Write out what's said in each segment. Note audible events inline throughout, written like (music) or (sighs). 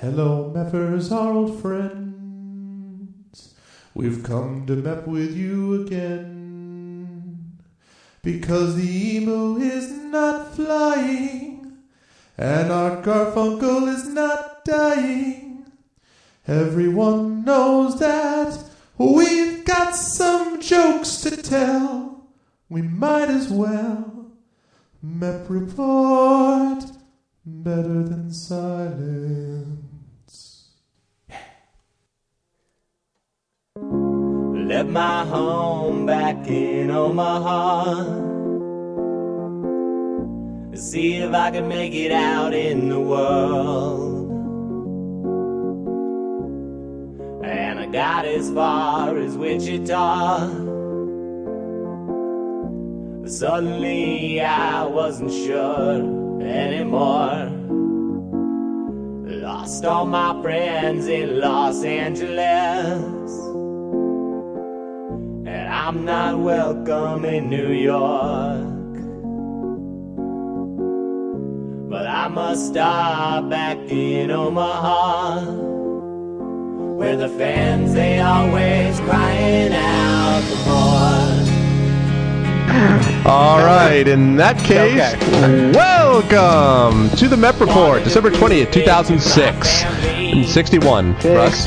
Hello, Meffers, our old friends. We've come to Mep with you again. Because the emu is not flying, and our Garfunkel is not dying. Everyone knows that we've got some jokes to tell. We might as well Mep report better than silence. Left my home back in Omaha. See if I could make it out in the world. And I got as far as Wichita. Suddenly I wasn't sure anymore. Lost all my friends in Los Angeles. And I'm not welcome in New York. But I must stop back in Omaha. Where the fans, they always crying out for more. All right, in that case, welcome to the MEP Report, December 20th, 2006. And 61. Russ?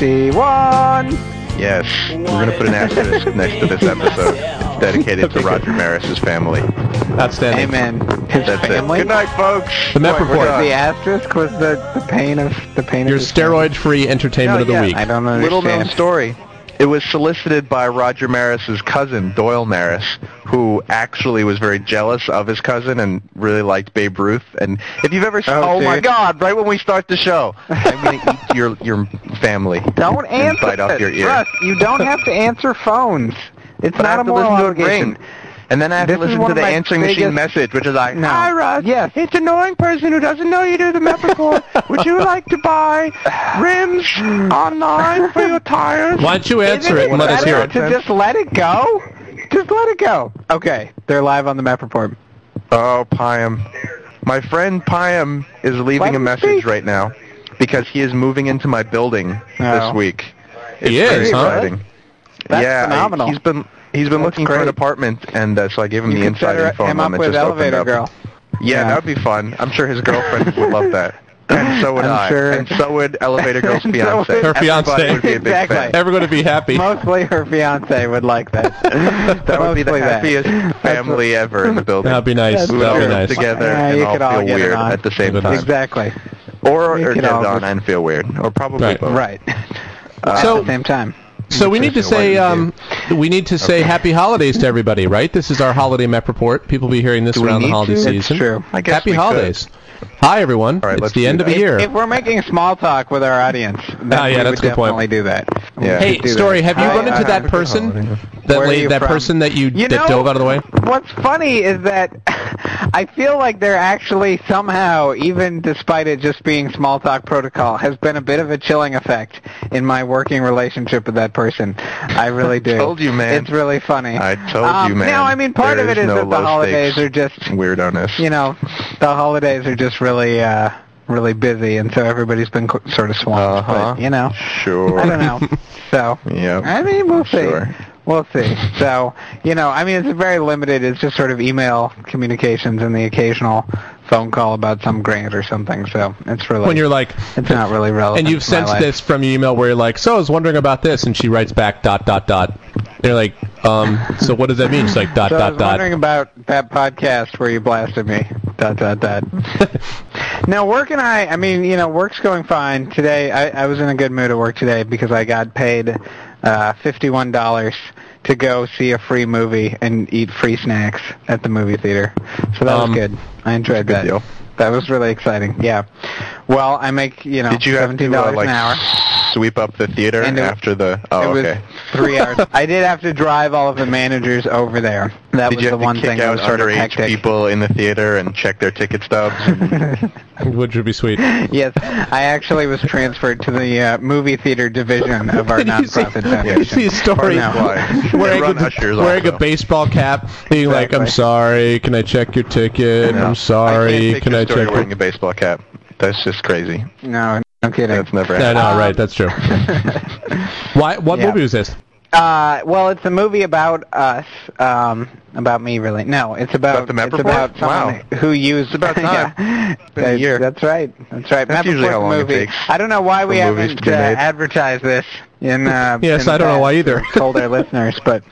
61. Yes, we're going to put an asterisk next to this episode. It's dedicated to Roger Maris's family. Outstanding. Amen. His That's family. it. Good night, folks. The MEP Report, The asterisk was the, the pain of the pain your of steroid-free entertainment oh, of the yeah, week. I don't understand. Little known story. It was solicited by Roger Maris's cousin, Doyle Maris, who actually was very jealous of his cousin and really liked Babe Ruth. And if you've ever, Oh, oh, my. God! Right when we start the show, (laughs) I'm going to eat your your family. Don't answer bite off your ear. Russ, you don't have to answer phones. It's But not a moral obligation. ring. And then I have This to listen to the my answering machine message, which is like, No. Hi, Russ. Yes. It's an annoying person who doesn't know you do the MEP report. (laughs) Would you like to buy rims online for your tires? Why don't you answer it and let us hear it? To just let it go? Just let it go. Okay, they're live on the MEP report. Oh, Pyam. My friend Pyam is leaving Let a message speak. right now because he is moving into my building Oh. this week. He It's is, huh? exciting. That's yeah, I- phenomenal. he's been he's been That's looking for great. an apartment, and uh, so I gave him You the could set inside her- info him on up it with elevator up. girl. Yeah, Yeah. that would be fun. I'm sure his girlfriend would love that. (laughs) And so would I'm I. sure. And so would Elevator Girl's (laughs) And so fiance. Her fiance. Everybody would be a big Exactly. fan. Everyone to be happy. Mostly her fiance would like that. (laughs) That would be the Mostly that. happiest That's family ever in the building. That'd be nice. That's We would all That'd be live nice. together Yeah, and you all could all feel get weird on. at the same time. Exactly. Or, or get on and feel weird. Or probably Right. both. Right. Uh, So- At the same time. So we need to say um, we need to say happy holidays to everybody, right? This is our holiday MEP report. People will be hearing this Do around the holiday to? season. It's true. I guess Happy we could. Holidays. Hi everyone. All right, it's let's the do end of the year. If we're making small talk with our audience, then Ah, yeah, we that's would a good point. definitely do that. Yeah. hey, do story. that. Have you Hi, run into uh, that person? That Where lady, that from? person that you, You that know- dove out of the way. What's funny is that (laughs) I feel like there actually somehow, even despite it just being small talk protocol, has been a bit of a chilling effect in my working relationship with that person. I really (laughs) do. told you, man. It's really funny. I told um, you, man. No, I mean part There of it is is no that the holidays are just weirdo-ness. you know, the holidays are just really, uh, really busy, and so everybody's been co- sort of swamped. Uh-huh. But you know, Sure. I don't know. (laughs) So Yep. I mean, we'll see. Sure. We'll see. So, you know, I mean, it's very limited. It's just sort of email communications and the occasional phone call about some grant or something. So it's really When you're like, it's not really relevant. and you've to my sent life. this from your email where you're like, so I was wondering about this, and she writes back dot dot dot. And you're like, um, so what does that mean? It's like dot So dot I was dot. wondering about that podcast where you blasted me. Dot dot dot. (laughs) now work and I, I mean, you know, work's going fine today. I, I was in a good mood at work today because I got paid uh, fifty-one dollars to go see a free movie and eat free snacks at the movie theater. So that Um, was good. I enjoyed that. deal. That was really exciting. Yeah. Well, I make you know Did you have seventeen to uh, dollars like an hour. Sweep up the theater And it- after the? Oh, it was okay. three (laughs) hours. I did have to drive all of the managers over there. That Did was you the have one to kick thing out sort of underage hectic. people in the theater and check their ticket stubs? And, (laughs) Which would be sweet. (laughs) Yes, I actually was transferred to the uh, movie theater division of our Did you nonprofit foundation. you see a story? Or no. Why? wearing, They a, wearing a baseball cap, being like, "I'm sorry, can I check your ticket? No. I'm sorry, I can't take can your I story check?" wearing a baseball cap. That's just crazy. No, I'm kidding. That's never No, happened. no, right, that's true. (laughs) Why? What Yeah. movie was this? Uh, well, it's a movie about us, um, about me, really. No, it's about, About it's about someone Wow. who used. It's about (laughs) time. yeah, a year. That's right. That's right. That's usually how long it takes I don't know why we haven't uh, advertised this in. Uh, (laughs) Yes, in I don't know why either. (laughs) told our listeners, but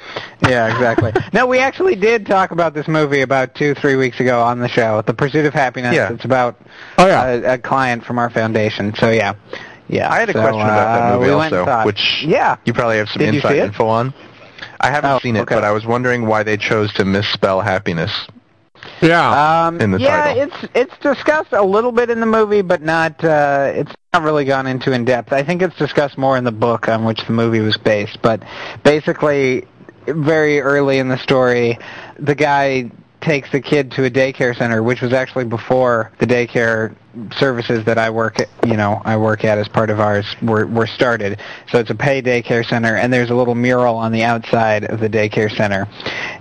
yeah, exactly. No, we actually did talk about this movie about two, three weeks ago on the show, The Pursuit of Happiness. Yeah. It's about Oh yeah. a, a client from our foundation. So yeah, yeah. I had a So, question about uh, that movie we also, saw which yeah. you probably have some Did inside info on. I haven't Oh, seen it, okay. but I was wondering why they chose to misspell happiness. yeah. Um, in the yeah, title. it's it's discussed a little bit in the movie, but not. Uh, it's not really gone into in depth. I think it's discussed more in the book on which the movie was based. But basically, very early in the story, the guy takes the kid to a daycare center, which was actually before the daycare services that I work at, you know, I work at as part of ours were were started. So it's a pay daycare center, and there's a little mural on the outside of the daycare center,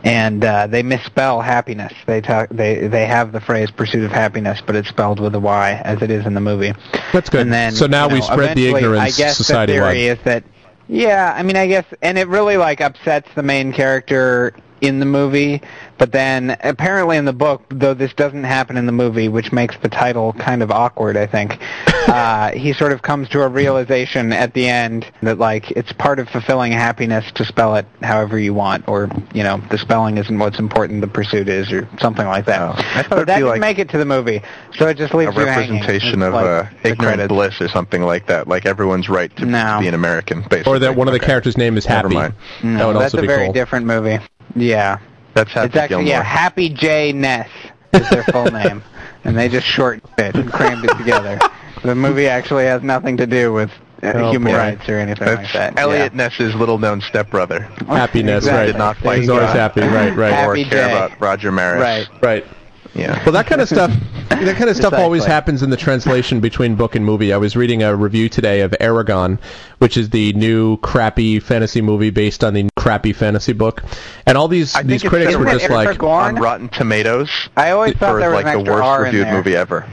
and uh, they misspell happiness. They talk, they they have the phrase "pursuit of happiness," but it's spelled with a Y, as it is in the movie. That's good. And then, so now we know, spread the ignorance I guess society the wide. theory is that, yeah, I mean, I guess, and it really like upsets the main character in the movie, but then apparently in the book, though this doesn't happen in the movie, which makes the title kind of awkward, I think. (laughs) uh, he sort of comes to a realization at the end that like it's part of fulfilling happiness to spell it however you want, or you know, the spelling isn't what's important, the pursuit is, or something like that. Oh, I thought but that didn't like make it to the movie, so it just A leaves you hanging. representation of like uh, ignorant bliss or something like that. Like everyone's right to No. be an American, basically. Or that one of the Okay. characters' name is Never Happy. mind. No, that would that's also a be very cool. different movie. Yeah. That's Happy it's actually, yeah, Happy J. Ness is their full (laughs) name. And they just shortened it and crammed it together. The movie actually has nothing to do with uh, Oh, human boy. rights or anything That's like that. Elliot Ness's little-known stepbrother. yeah. Happiness, Exactly. right. Did not fight He's always go. happy, right, right. Happy or care J. about Roger Maris. Right. Right. Yeah. Well, that kind of stuff, (laughs) that kind of stuff always happens in the translation between book and movie. I was reading a review today of Eragon, which is the new crappy fantasy movie based on the crappy fantasy book, and all these I these critics were just like, Gorn? on Rotten Tomatoes I always thought for there was like an the worst R reviewed movie ever.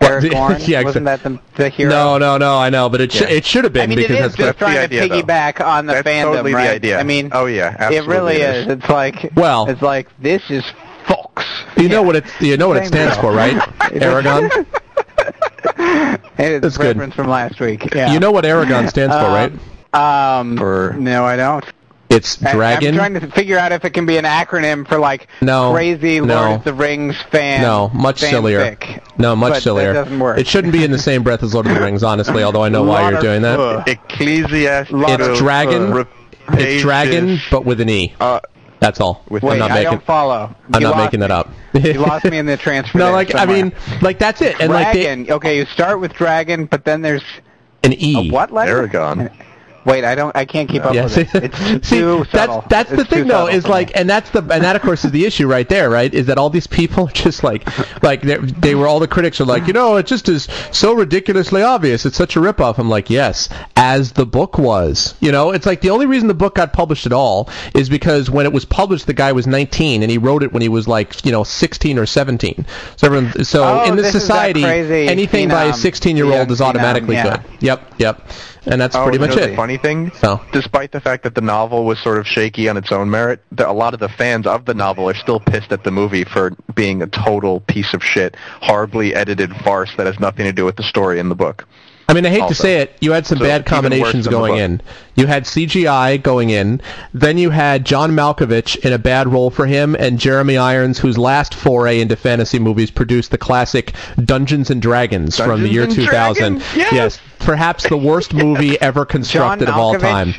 Eric the- (laughs) Gorn? yeah, Wasn't that the, the hero? no, no, no, I know, but it sh- Yeah. it should have been I mean, because is that's just what, That's trying to idea, though. piggyback on the That's fandom, totally right? the idea. I mean, oh yeah, it absolutely really is. It's like, Well- it's like this is Fox. you know what it you know what it stands deal. for, right? (laughs) Eragon. (laughs) Hey, it's That's a good. reference from last week. Yeah. You know what Eragon stands for, right? Um, For- no, I don't. It's dragon. I'm trying to figure out if it can be an acronym for like No, crazy Lord no. of the Rings fan. No, much sillier. fanfic. No, much But sillier. That doesn't work. It shouldn't be in the same breath as Lord of the Rings, honestly. Although I know why you're doing that. of- Ecclesiastical. It's dragon. uh, It's dragon, but with an e. Uh, That's all. with Wait, I'm not I making. don't follow. I'm You not lost making that up. (laughs) You lost me in the (laughs) transfer. no, there like I mean, like that's it. And like they, okay, you start with dragon, but then there's an a e. what letter? Eragon. Wait, I don't. I can't keep up Yeah, with see, it. It's (laughs) see, too subtle. that's that's the It's too thing though is me. like, and that's the and that of course is the issue right there, right? Is that all these people (laughs) just like, like they were all the critics are like, you know, it just is so ridiculously obvious. It's such a ripoff. I'm like, yes, as the book was. You know, it's like the only reason the book got published at all is because when it was published, the guy was 19 and he wrote it when he was like, you know, 16 or 17. So everyone, so Oh, in this this society, anything by a 16 year old is young phenom, automatically yeah. good. Yep, yep. And that's Oh, pretty you much know it. The funny thing, So. despite the fact that the novel was sort of shaky on its own merit, the, a lot of the fans of the novel are still pissed at the movie for being a total piece of shit, horribly edited farce that has nothing to do with the story in the book. I mean, I hate to say it, you had some So bad combinations going in. You had CGI going in, then you had John Malkovich in a bad role for him, and Jeremy Irons, whose last foray into fantasy movies produced the classic Dungeons and Dragons from the year 2000. Dragons, yes! perhaps the worst (laughs) movie ever constructed of all time.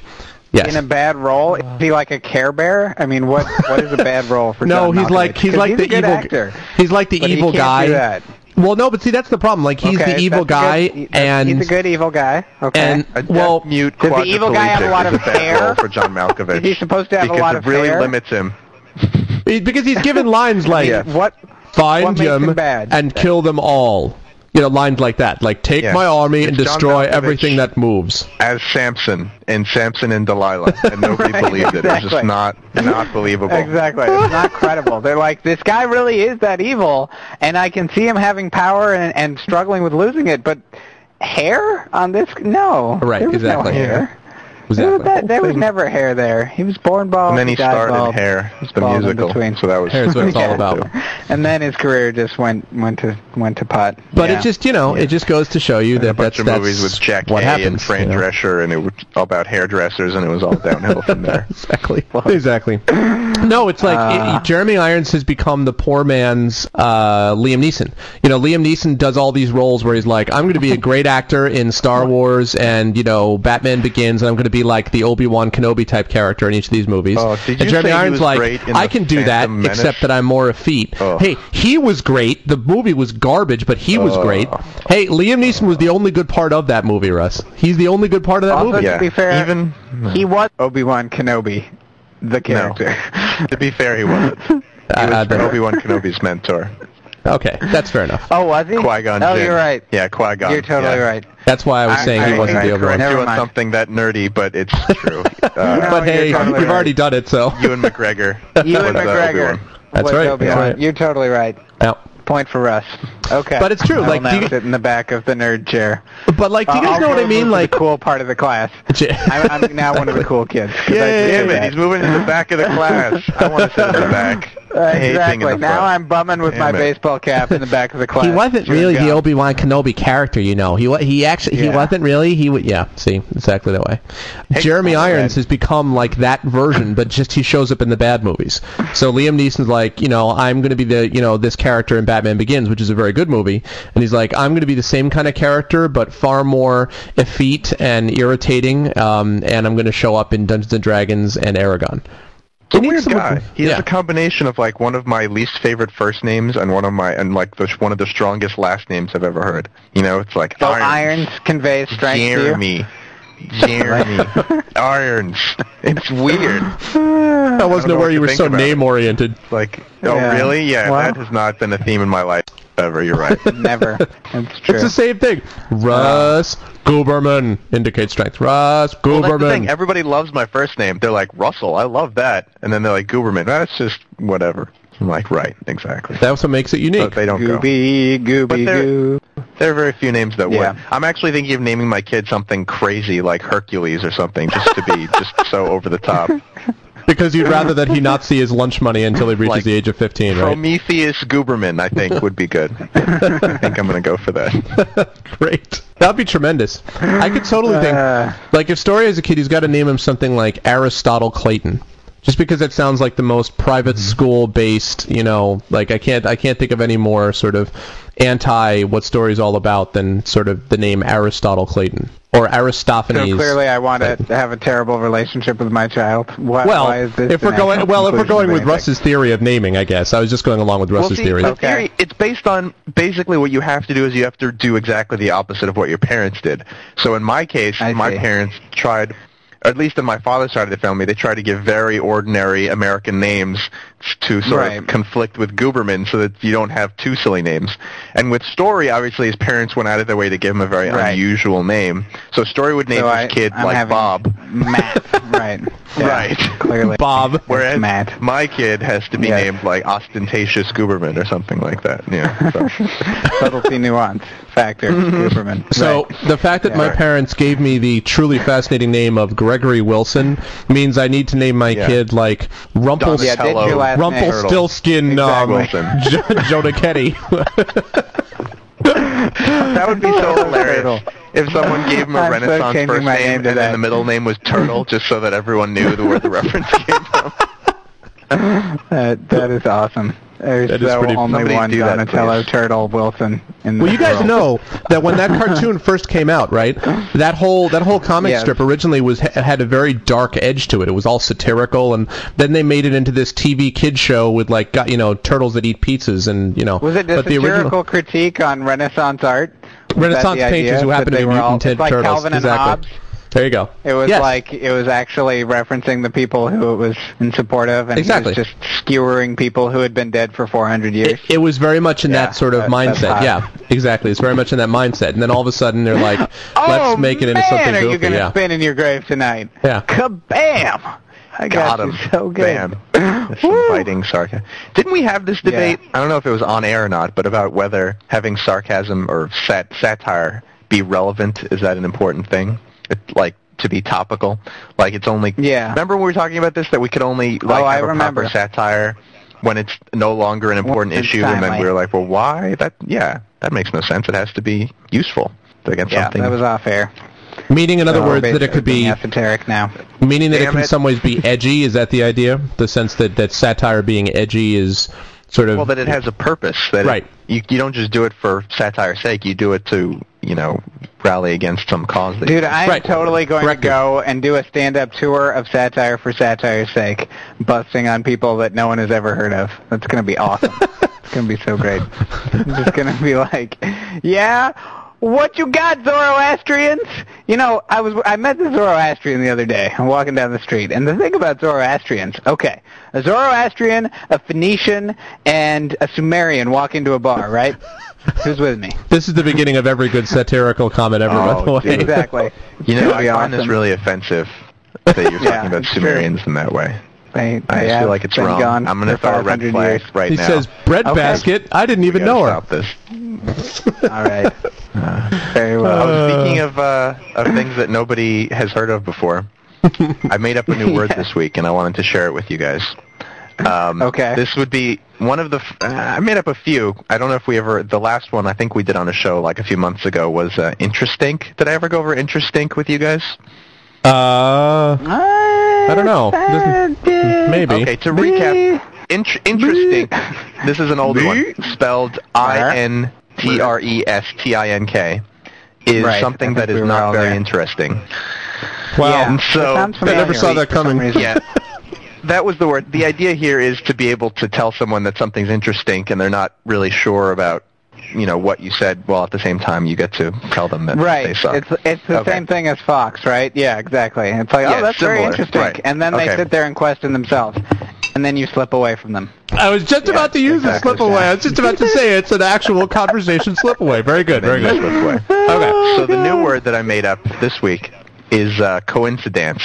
Yes. in a bad role. Is he like a Care Bear? I mean, what what is a bad role for? (laughs) no, John he's like he's like he's the evil. actor. He's like the evil guy. Do that. Well, no, but see, that's the problem. Like he's Okay, the evil guy, good- and he's a good evil guy. Okay. and A well, mute Does the evil guy have a lot of a bad hair? role for John Malkovich. Is he supposed to have a because lot it of really hair? limits him. because he's given lines like Yeah. what? find What makes them him bad? and kill them all. You know, lines like that. Like, take Yeah. my army and It's John destroy everything that moves. as Samson in Samson and Delilah, and (laughs) nobody Right, believed it. It was exactly. just not not believable. Exactly. It's not (laughs) credible. They're like, this guy really is that evil, and I can see him having power and, and struggling with losing it, but hair on this? No. Right, there was exactly. No hair. Exactly. There, was, there was never hair there. He was born bald. And then he died starred bald, in Hair, the bald in musical. between. So that was Hair's what it's all (laughs) about. And then his career just went went to went to pot. But Yeah. it just, you know, it just goes to show you And that a bunch that's, of that's movies with Jack what Hay happens. and Fran you know? Drescher, and it was all about hairdressers, and it was all downhill from there. (laughs) exactly. Exactly. No, it's like Uh. it- Jeremy Irons has become the poor man's uh, Liam Neeson. You know, Liam Neeson does all these roles where he's like, I'm going to be a great actor in Star Wars and you know Batman Begins, and I'm going to be like the Obi Wan Kenobi type character in each of these movies. Oh, did and Jeremy say he Irons was like, I can do that, Phantom Menace? except that I'm more effete. Oh. Hey, he was great. The movie was garbage, but he was Oh. great. Hey, Liam Neeson was the only good part of that movie, Russ. He's the only good part of that Also, movie. Yeah. to be fair, Even- he was Obi Wan Kenobi, the character. (laughs) to be fair, he wasn't. (laughs) He was uh, Obi Wan Kenobi's mentor, Okay, that's fair enough. oh, was he? Qui Gon. Oh, you're right. Yeah, Qui Gon. You're totally yeah. right. That's why I was I- saying he I- wasn't I the Obi Wan. Never you mind. something that nerdy, but it's (laughs) true. Uh, No, But hey, totally you've right. already done it, so (laughs) Ewan McGregor. (laughs) Ewan was, uh, McGregor. That's right, Obi-Wan. that's right. You're totally right. Yeah. Point for us. Okay. But it's true, I will like, now do you- sit in the back of the nerd chair. But like, do you Uh, guys I'll know what I mean? Like, the cool part of the class. I'm, I'm now one of the cool kids. 'cause I Yeah, did Damn it, he's moving to the back of the class. I want to sit in the back. Uh, I hate being in exactly. Now front. I'm bumming with my it. baseball cap in the back of the (laughs) class. he wasn't really the. Obi Wan Kenobi character, you know. He wa- he actually he Yeah. wasn't really. He would yeah. See exactly that way. Jeremy my Irons bad. has become like that version, but just he shows up in the bad movies. So Liam Neeson's like, you know, I'm going to be the you know this character in Batman Begins, which is a very good movie, and he's like, I'm going to be the same kind of character, but far more effete and irritating, um, and I'm going to show up in Dungeons and Dragons and Eragon. He's a He weird someone- guy. He has yeah. a combination of like one of my least favorite first names and one of my and like the, one of the strongest last names I've ever heard. You know, it's like So Irons, irons convey strength to you. Jeremy, Jeremy, (laughs) Irons. It's weird. I wasn't know aware you were so name oriented. Like, oh Yeah. really? Yeah, Well- that has not been a theme in my life ever. You're right. (laughs) Never. That's true. It's the same thing. Russ Gooberman indicates strength. Russ Well, that's the thing. Gooberman. Everybody loves my first name. They're like Russell. I love that, and then they're like Gooberman. That's just whatever. I'm like, right, exactly. That's what makes it unique. But they don't go. Gooby, gooby, But they're- goo. There are very few names that Yeah. would. I'm actually thinking of naming my kid something crazy like Hercules or something, just to be (laughs) just so over the top. Because you'd rather that he not see his lunch money until he reaches Like the age of 15, right? Prometheus Gooberman, I think, would be good. (laughs) I think I'm going to go for that. (laughs) Great. That'd be tremendous. I could totally think, Uh, like, if Story has a kid, he's got to name him something like Aristotle Clayton. Just because it sounds like the most private Mm-hmm. school-based, you know, like I can't, I can't think of any more sort of anti what story's all about than sort of the name Aristotle Clayton or Aristophanes. so Aristophanes. clearly, I want to have a terrible relationship with my child. Why, well, why is this if we're going, well, if we're going with anything? Russ's theory of naming, I guess I was just going along with Russ's Well, see, theory. the Okay. theory, it's based on basically what you have to do is you have to do exactly the opposite of what your parents did. So in my case, I my see. parents tried, at least on my father's side of the family, they try to give very ordinary American names to sort Right. of conflict with Gooberman so that you don't have two silly names. And with Story, obviously his parents went out of their way to give him a very Right. unusual name. So Story would name So his I, kid I'm like Bob. Matt, (laughs) right? Yeah, Right. Clearly, Bob. Whereas Matt. my kid has to be Yes. named like ostentatious Gooberman or something like that. Yeah. So. (laughs) subtlety, nuance, factor, mm-hmm. Superman. So Right. the fact that my parents gave me the truly fascinating name of Gregory Wilson means I need to name my Yeah. kid like Rumpel yeah, did Donatello. your last name? Rumpelstiltskin um, Exactly. (laughs) Jo- Jonah Kenny. That would be so hilarious. If someone gave him a I'm Renaissance changing first name, name and then the middle name was Turtle, just so that everyone knew where the reference (laughs) came from. (laughs) That that is awesome. There's That is so pretty- only Somebody one do that, Donatello please. Turtle Wilson in well, you guys world. know (laughs) that when that cartoon first came out, right? That whole that whole comic Yes. strip originally was had a very dark edge to it. It was all satirical, and then they made it into this TV kid show with like got you know turtles that eat pizzas, and you know. Was it a but the satirical original critique on Renaissance art? Renaissance the idea? painters who That happen to be were all- it's like turtles? Calvin and exactly. Hobbes. There you go. It was Yes. like it was actually referencing the people who it was in support of, and Exactly. he was just skewering people who had been dead for 400 years. It, it was very much in Yeah, that sort of that- mindset. Yeah, exactly. It's very much in that mindset. And then all of a sudden they're like, (laughs) oh, let's oh, make it into man, something are goofy. you gonna yeah. spin in your grave tonight? Yeah. Kabam! I got, Got him. so good. Bam. (laughs) That's biting sarcasm. Didn't we have this debate? Yeah. I don't know if it was on air or not, but about whether having sarcasm or sat- satire be relevant? Is that an important thing? It, (laughs) like to be topical? Like it's only. Yeah. Remember when we were talking about this that we could only like Oh, I have a remember. proper satire when it's no longer an important When issue, and then timely. we were like, well, why? That yeah, that makes no sense. It has to be useful to get Yeah, something. that was off air. Meaning, in other So words, that it could be being esoteric now. meaning that it can in some ways be (laughs) edgy. Is that the idea? The sense that that satire being edgy is sort of well, that it has a purpose. That it- Right. you you don't just do it for satire's sake. You do it to you know rally against some cause. That Dude, I'm Right. totally going Correct to go and do a stand-up tour of satire for satire's sake, busting on people that no one has ever heard of. That's going to be awesome. (laughs) it's going to be so great. I'm just going to be like, yeah, what you got, Zoroastrians? You know, I was I met the Zoroastrian the other day. I'm walking down the street, and the thing about Zoroastrians, okay, a Zoroastrian, a Phoenician, and a Sumerian walk into a bar, right? (laughs) Who's with me? This is the beginning of every good satirical comment ever. by Oh, the way. Exactly. You know, It's I gonna find this really offensive that you're Yeah, talking about it's true. Sumerians in that way. They, I they just feel like it's wrong. Gone I'm going to throw a red 500 flag years. right he now. says bread Okay. basket. I didn't even know her. stop this. (laughs) All right. Very well. Oh, speaking of uh, of things that nobody has heard of before, (laughs) I made up a new word Yeah. this week, and I wanted to share it with you guys. Um, Okay. This would be one of the. F- uh, I made up a few. I don't know if we ever. The last one I think we did on a show like a few months ago was uh, Interstink. Did I ever go over Interstink with you guys? Uh, I don't know. Doesn't- maybe. Okay, to recap, int- interesting. This is an old one, spelled I N T R E S T I N K. Is Right, something I that think is we not very there. interesting. Wow. yeah, and so- I never saw that coming. Yeah. (laughs) That was the word. The idea here is to be able to tell someone that something's interesting and they're not really sure about, you know, what you said. While at the same time, you get to tell them that they Right. suck. It's it's the Okay. same thing as Fox, right? Yeah, exactly. It's like, Yeah, oh, that's very interesting. right. And then they sit there and question themselves. And then you slip away from them. I was just about to use exactly, the slip away. Jack. I was just about to (laughs) say it's an actual conversation slip away. Very good. Very good. slip away. Okay. So the new word that I made up this week is uh, coincidence,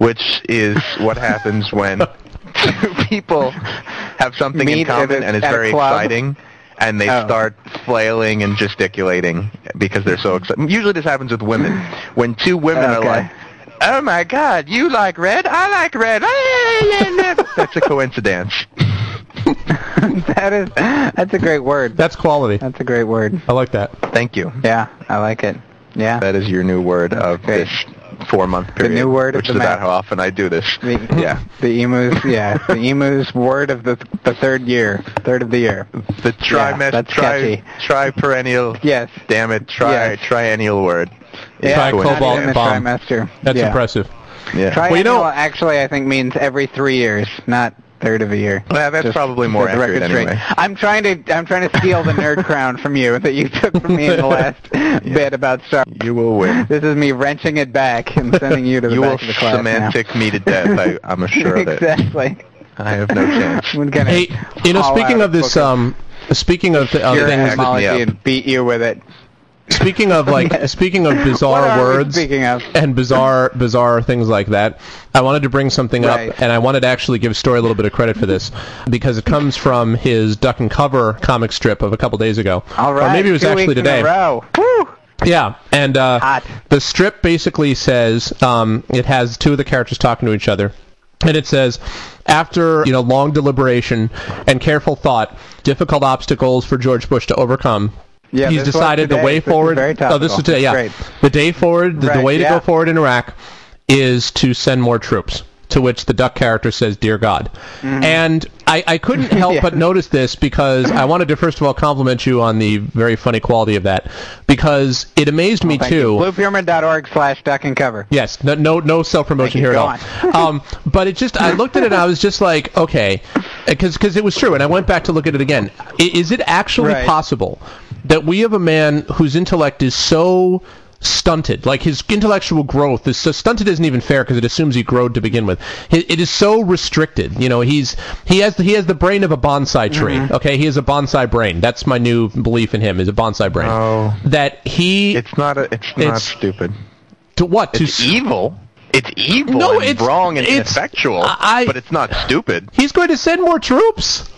which is what happens when two (laughs) people have something in Meet at common a- and it's very exciting. And they Oh. start flailing and gesticulating because they're so excited. Usually this happens with women. When two women are like, oh my god, you like red, I like red. Ah, (laughs) that's a coincidence. (laughs) that is that's a great word. That's quality. That's a great word. I like that. Thank you. Yeah, I like it. Yeah. That is your new word of great. this four-month period. The new word of which the is about how often I do this. The, Yeah. The emus, yeah, the emu's word of the the third year, third of the year. The trimest, that's tri, catchy. tri-perennial, Yes. damn it, tri, Yes. triennial word. Yeah, Try not cobalt even bomb. trimester. That's yeah. impressive. Yeah. Triennial Well, you know- actually I think means every three years, not third of a year. Yeah, that's Just probably more accurate straight. anyway. I'm trying to I'm trying to steal the nerd (laughs) crown from you that you took from me in the last (laughs) bit about Star. You will win. This is me wrenching it back and sending you to the You will back of the class semantic me to death. I, I'm sure of it. exactly. I have no chance. Hey, you know, speaking of this, um, speaking of, th- of things, that, etymology. etymology beat you with it. Speaking of like, speaking of (laughs) bizarre words speaking of? and bizarre, bizarre things like that, I wanted to bring something Right. up, and I wanted to actually give Story a little bit of credit for this because it comes from his Duck and Cover comic strip of a couple days ago, All right. or maybe it was two actually today. a row. Woo! Yeah, and uh, the strip basically says um, it has two of the characters talking to each other, and it says after you know long deliberation and careful thought, difficult obstacles for George Bush to overcome. Yeah, he's decided the way forward. oh, this is today. Yeah, Great. the day forward. The, the way to yeah. go forward in Iraq is to send more troops. To which the duck character says, "Dear God," and I, I couldn't (laughs) help Mm-hmm. Yeah. but notice this because I wanted to first of all compliment you on the very funny quality of that because it amazed me Thank too. Bluepyramid.org slash duck and cover. Yes, no, no, no self promotion here at all. (laughs) um, but it just, I looked at it and I was just like, okay, because it was true, and I went back to look at it again. Is it actually Right. possible that we have a man whose intellect is so stunted, like his intellectual growth is so stunted isn't even fair because it assumes he growed to begin with. It, it is so restricted. You know, he's he has he has the brain of a bonsai tree. Mm-hmm. Okay, he has a bonsai brain. That's my new belief in him is a bonsai brain. Oh. That he It's not a, it's not It's- stupid. to what to It's s- evil. It's evil No, and it's- wrong and it's- ineffectual, I- but it's not stupid. He's going to send more troops.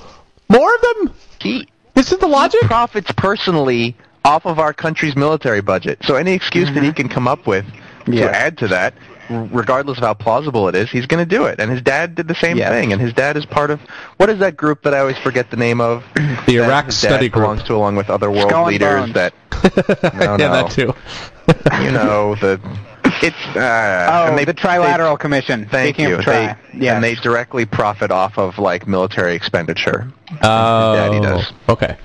More of them. He This is the logic. he profits personally off of our country's military budget. So any excuse that he can come up with Yeah. to add to that, regardless of how plausible it is, he's going to do it. And his dad did the same Yes. thing. And his dad is part of what is that group that I always forget the name of? (clears throat) The that Iraq his Study dad Group. belongs to, along with other world Skull leaders. Bones. That (laughs) no, yeah, no. that too. you know the it's uh, Oh, and they- the Trilateral Commission. Thank Speaking you. of tri, They, yes. And they directly profit off of like military expenditure. Oh, daddy does. okay.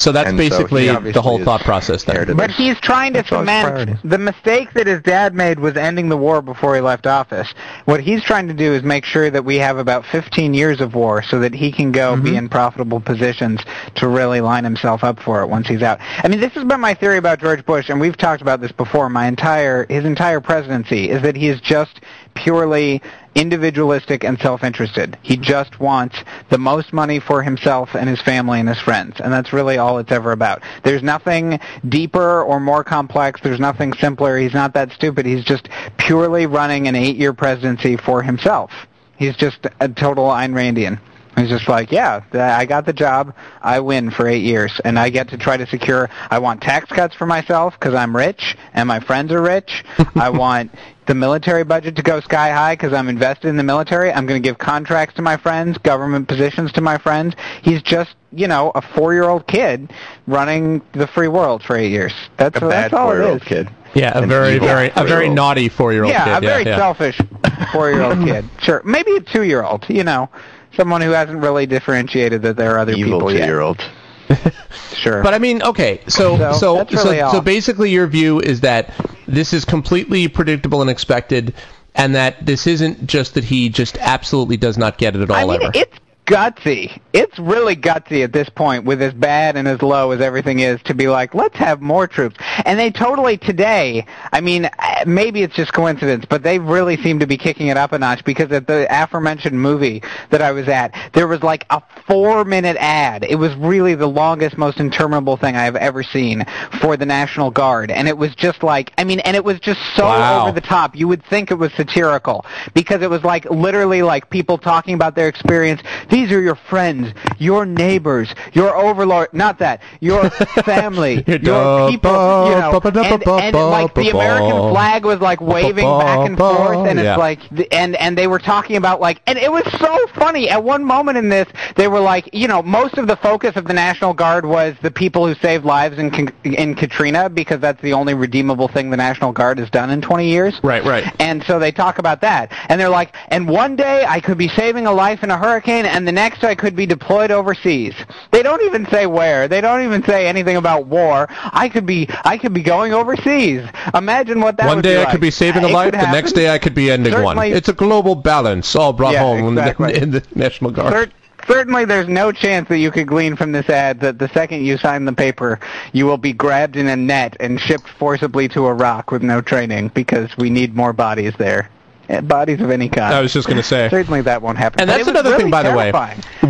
So that's And so basically the whole thought process then. inherited But he's trying to That's cement the mistake that his dad made was ending the war before he left office. What he's trying to do is make sure that we have about 15 years of war so that he can go Mm-hmm. be in profitable positions to really line himself up for it once he's out. I mean, this has been my theory about George Bush, and we've talked about this before. My entire his entire presidency is that he is just purely individualistic and self-interested. He just wants the most money for himself and his family and his friends, and that's really all it's ever about. There's nothing deeper or more complex. There's nothing simpler. He's not that stupid. He's just purely running an eight-year presidency for himself. He's just a total Ayn Randian. He's just like, yeah, I got the job. I win for eight years, and I get to try to secure. I want tax cuts for myself because I'm rich and my friends are rich. (laughs) I want the military budget to go sky high because I'm invested in the military. I'm going to give contracts to my friends, government positions to my friends. He's just, you know, a four-year-old kid running the free world for eight years. That's A bad that's all it four-year-old is. kid. Yeah, a very, very, a very naughty four-year-old Yeah, kid. a very yeah, yeah. selfish (laughs) four-year-old kid. Sure, maybe a two-year-old. You know, someone who hasn't really differentiated that there are other Evil people yet. two-year-old. (laughs) Sure. But I mean, okay, so So, so that's so, so basically, your view is that this is completely predictable and expected, and that this isn't just that he just absolutely does not get it at all I mean, ever. it's gutsy. It's really gutsy at this point, with as bad and as low as everything is, to be like, let's have more troops. And they totally today. I mean, uh, maybe it's just coincidence, but they really seem to be kicking it up a notch because at the aforementioned movie that I was at, there was like a four-minute ad. It was really the longest, most interminable thing I have ever seen for the National Guard, and it was just like, I mean, and it was just so Wow. over the top. You would think it was satirical because it was like literally like people talking about their experience. These are your friends, your neighbors, your overlord. Not that your (laughs) family, Your your people. You know, and, and like the American flag was like waving back and forth, and Yeah. it's like, and and they were talking about like, and it was so funny. At one moment in this, they were like, you know, most of the focus of the National Guard was the people who saved lives in in Katrina because that's the only redeemable thing the National Guard has done in 20 years. Right, right. And so they talk about that. And they're like, and one day I could be saving a life in a hurricane, and the next I could be deployed overseas. They don't even say where. They don't even say anything about war. I could be, I could be going overseas. Imagine what that One day I like. could be saving a It life, the next day I could be ending one. Certainly- It's a global balance, all brought Yeah, home in the- in the National Guard. Cer- Certainly, there's no chance that you could glean from this ad that the second you sign the paper, you will be grabbed in a net and shipped forcibly to Iraq with no training because we need more bodies there. Eh, Bodies of any kind. I was just going to say. Certainly that won't happen. And But that's it was another thing, really by the way.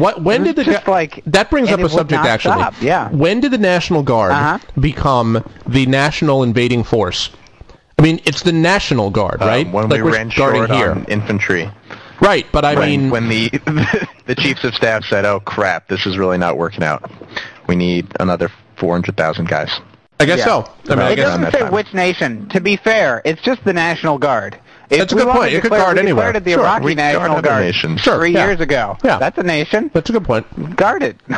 What when did the just like- that brings up a subject actually? stop, yeah. When did the National Guard Uh-huh. become the national invading force? I mean, it's the National Guard, right? Um, when like we we're ran guarding short here, on infantry. right? But I when, mean, when the (laughs) the chiefs of staff said, "Oh crap, this is really not working out. We need another 400,000 guys." I guess Yeah. so. I mean, I it guess doesn't say time. which nation. To be fair, it's just the National Guard. If That's a good point. It could guard we anywhere. declared the Sure, Iraqi we guard National Guard. Sure, three yeah. years ago. Yeah. That's a nation. that's a good point. Guard it. (laughs)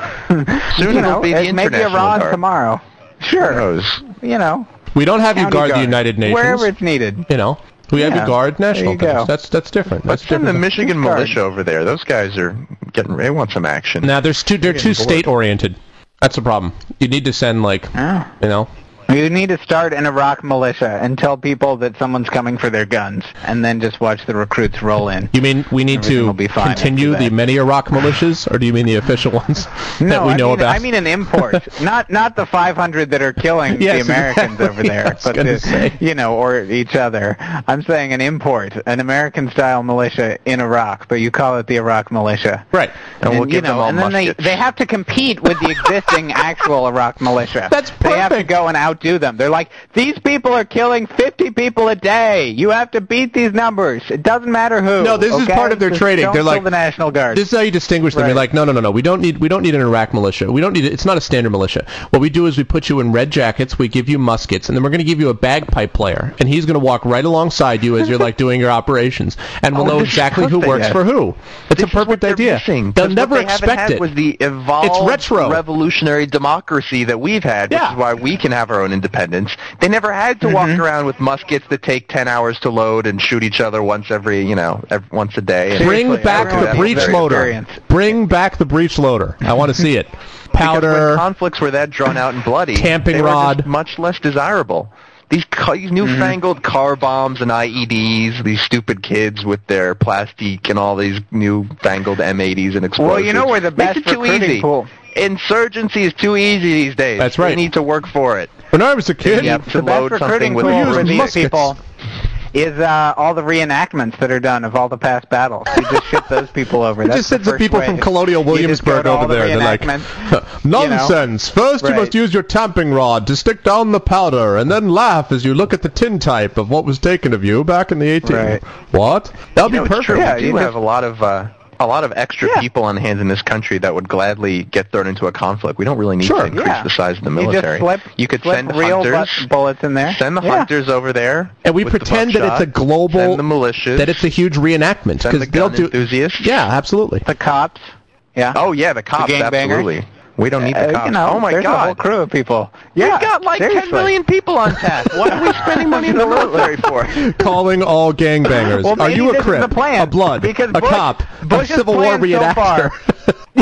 Soon you it'll be the it may International Iran Guard. tomorrow. Who Sure. knows? You know, We don't have you county guard the. United Nations. Wherever it's needed. you know, we have you guard national you guards. That's that's different. That's in the. Michigan Guard. militia over there? Those guys are getting. They want some action. now there's two. They're too state oriented. That's the problem. You need to send like Oh. you know. You need to start an Iraq militia and tell people that someone's coming for their guns, and then just watch the recruits roll in. You mean we need Everything to be continue the many Iraq militias, or do you mean the official ones (laughs) that No, we I know mean, about? I mean an import, (laughs) not not the 500 that are killing Yes, the Americans exactly. over there, (laughs) I was but the, you know, or each other. I'm saying an import, an American-style militia in Iraq, but you call it the Iraq militia. right. And we'll you give them know, all and then they, muskets. they have to compete with the existing actual Iraq militia. That's perfect. They have to go and outdo them. They're like, these people are killing 50 people a day. You have to beat these numbers. It doesn't matter who. No, this is part of their Just training. They're kill like- the National Guard. This is how you distinguish them. You're like, no, no, no, no. We don't need we don't need an Iraq militia. We don't need it. It's not a standard militia. What we do is we put you in red jackets. We give you muskets, and then we're going to give you a bagpipe player, and he's going to walk right alongside you as you're like doing your operations, and we'll Oh, know exactly who works for who. It's This a perfect idea. missing, They'll never they expect it. Was the evolved It's retro. revolutionary democracy that we've had, which Yeah. is why we can have our own independence. They never had to walk mm-hmm. around with muskets that take ten hours to load and shoot each other once every, you know, ev once a day. Bring Seriously, back the has breech loader. experienced. Bring back the breech loader. I want to see it. (laughs) Because when Powder. conflicts were that drawn out and bloody, Camping they were just rod. much less desirable. These, these mm-hmm. newfangled car bombs and IEDs, these stupid kids with their plastique and all these newfangled M80s and explosives. Well, you know where the Makes best it too recruiting easy. pool- Insurgency is too easy these days. That's They right. need to work for it. When I was a kid, Yep. to the best load recruiting something with tool a for using these muskets. people is uh, all the reenactments that are done of all the past battles. You just ship those people over. It That's just sends the first people way. from Colonial You just go Williamsburg over the there. They're like, reenactments, nonsense. First, you must use your tamping rod to stick down the powder, and then laugh as you look at the tintype of what was taken of you back in the 18. Right. What? That would You be it's perfect. true. Yeah, we do you have just- a lot of uh, a lot of extra Yeah. people on hands in this country that would gladly get thrown into a conflict. We don't really need Sure. to increase Yeah. the size of the You military. just slip, you could slip send real hunters. bullets in there. Send the Yeah. hunters over there, And we pretend that it's a global, Send the militias. that it's a huge reenactment because the they'll do. enthusiasts. Yeah, absolutely. The cops. Yeah. Oh yeah, the cops. gangbangers? absolutely. We don't need Uh, the cops. you know, oh my there's a whole god. crew of people. Yeah, We've got like 10 seriously. million people on tap. What are we (laughs) spending money in the military for? Calling all gangbangers. Well, Are you a this crip? A blood? because a Bush- cop? Bush's a Civil War plan so reenactor?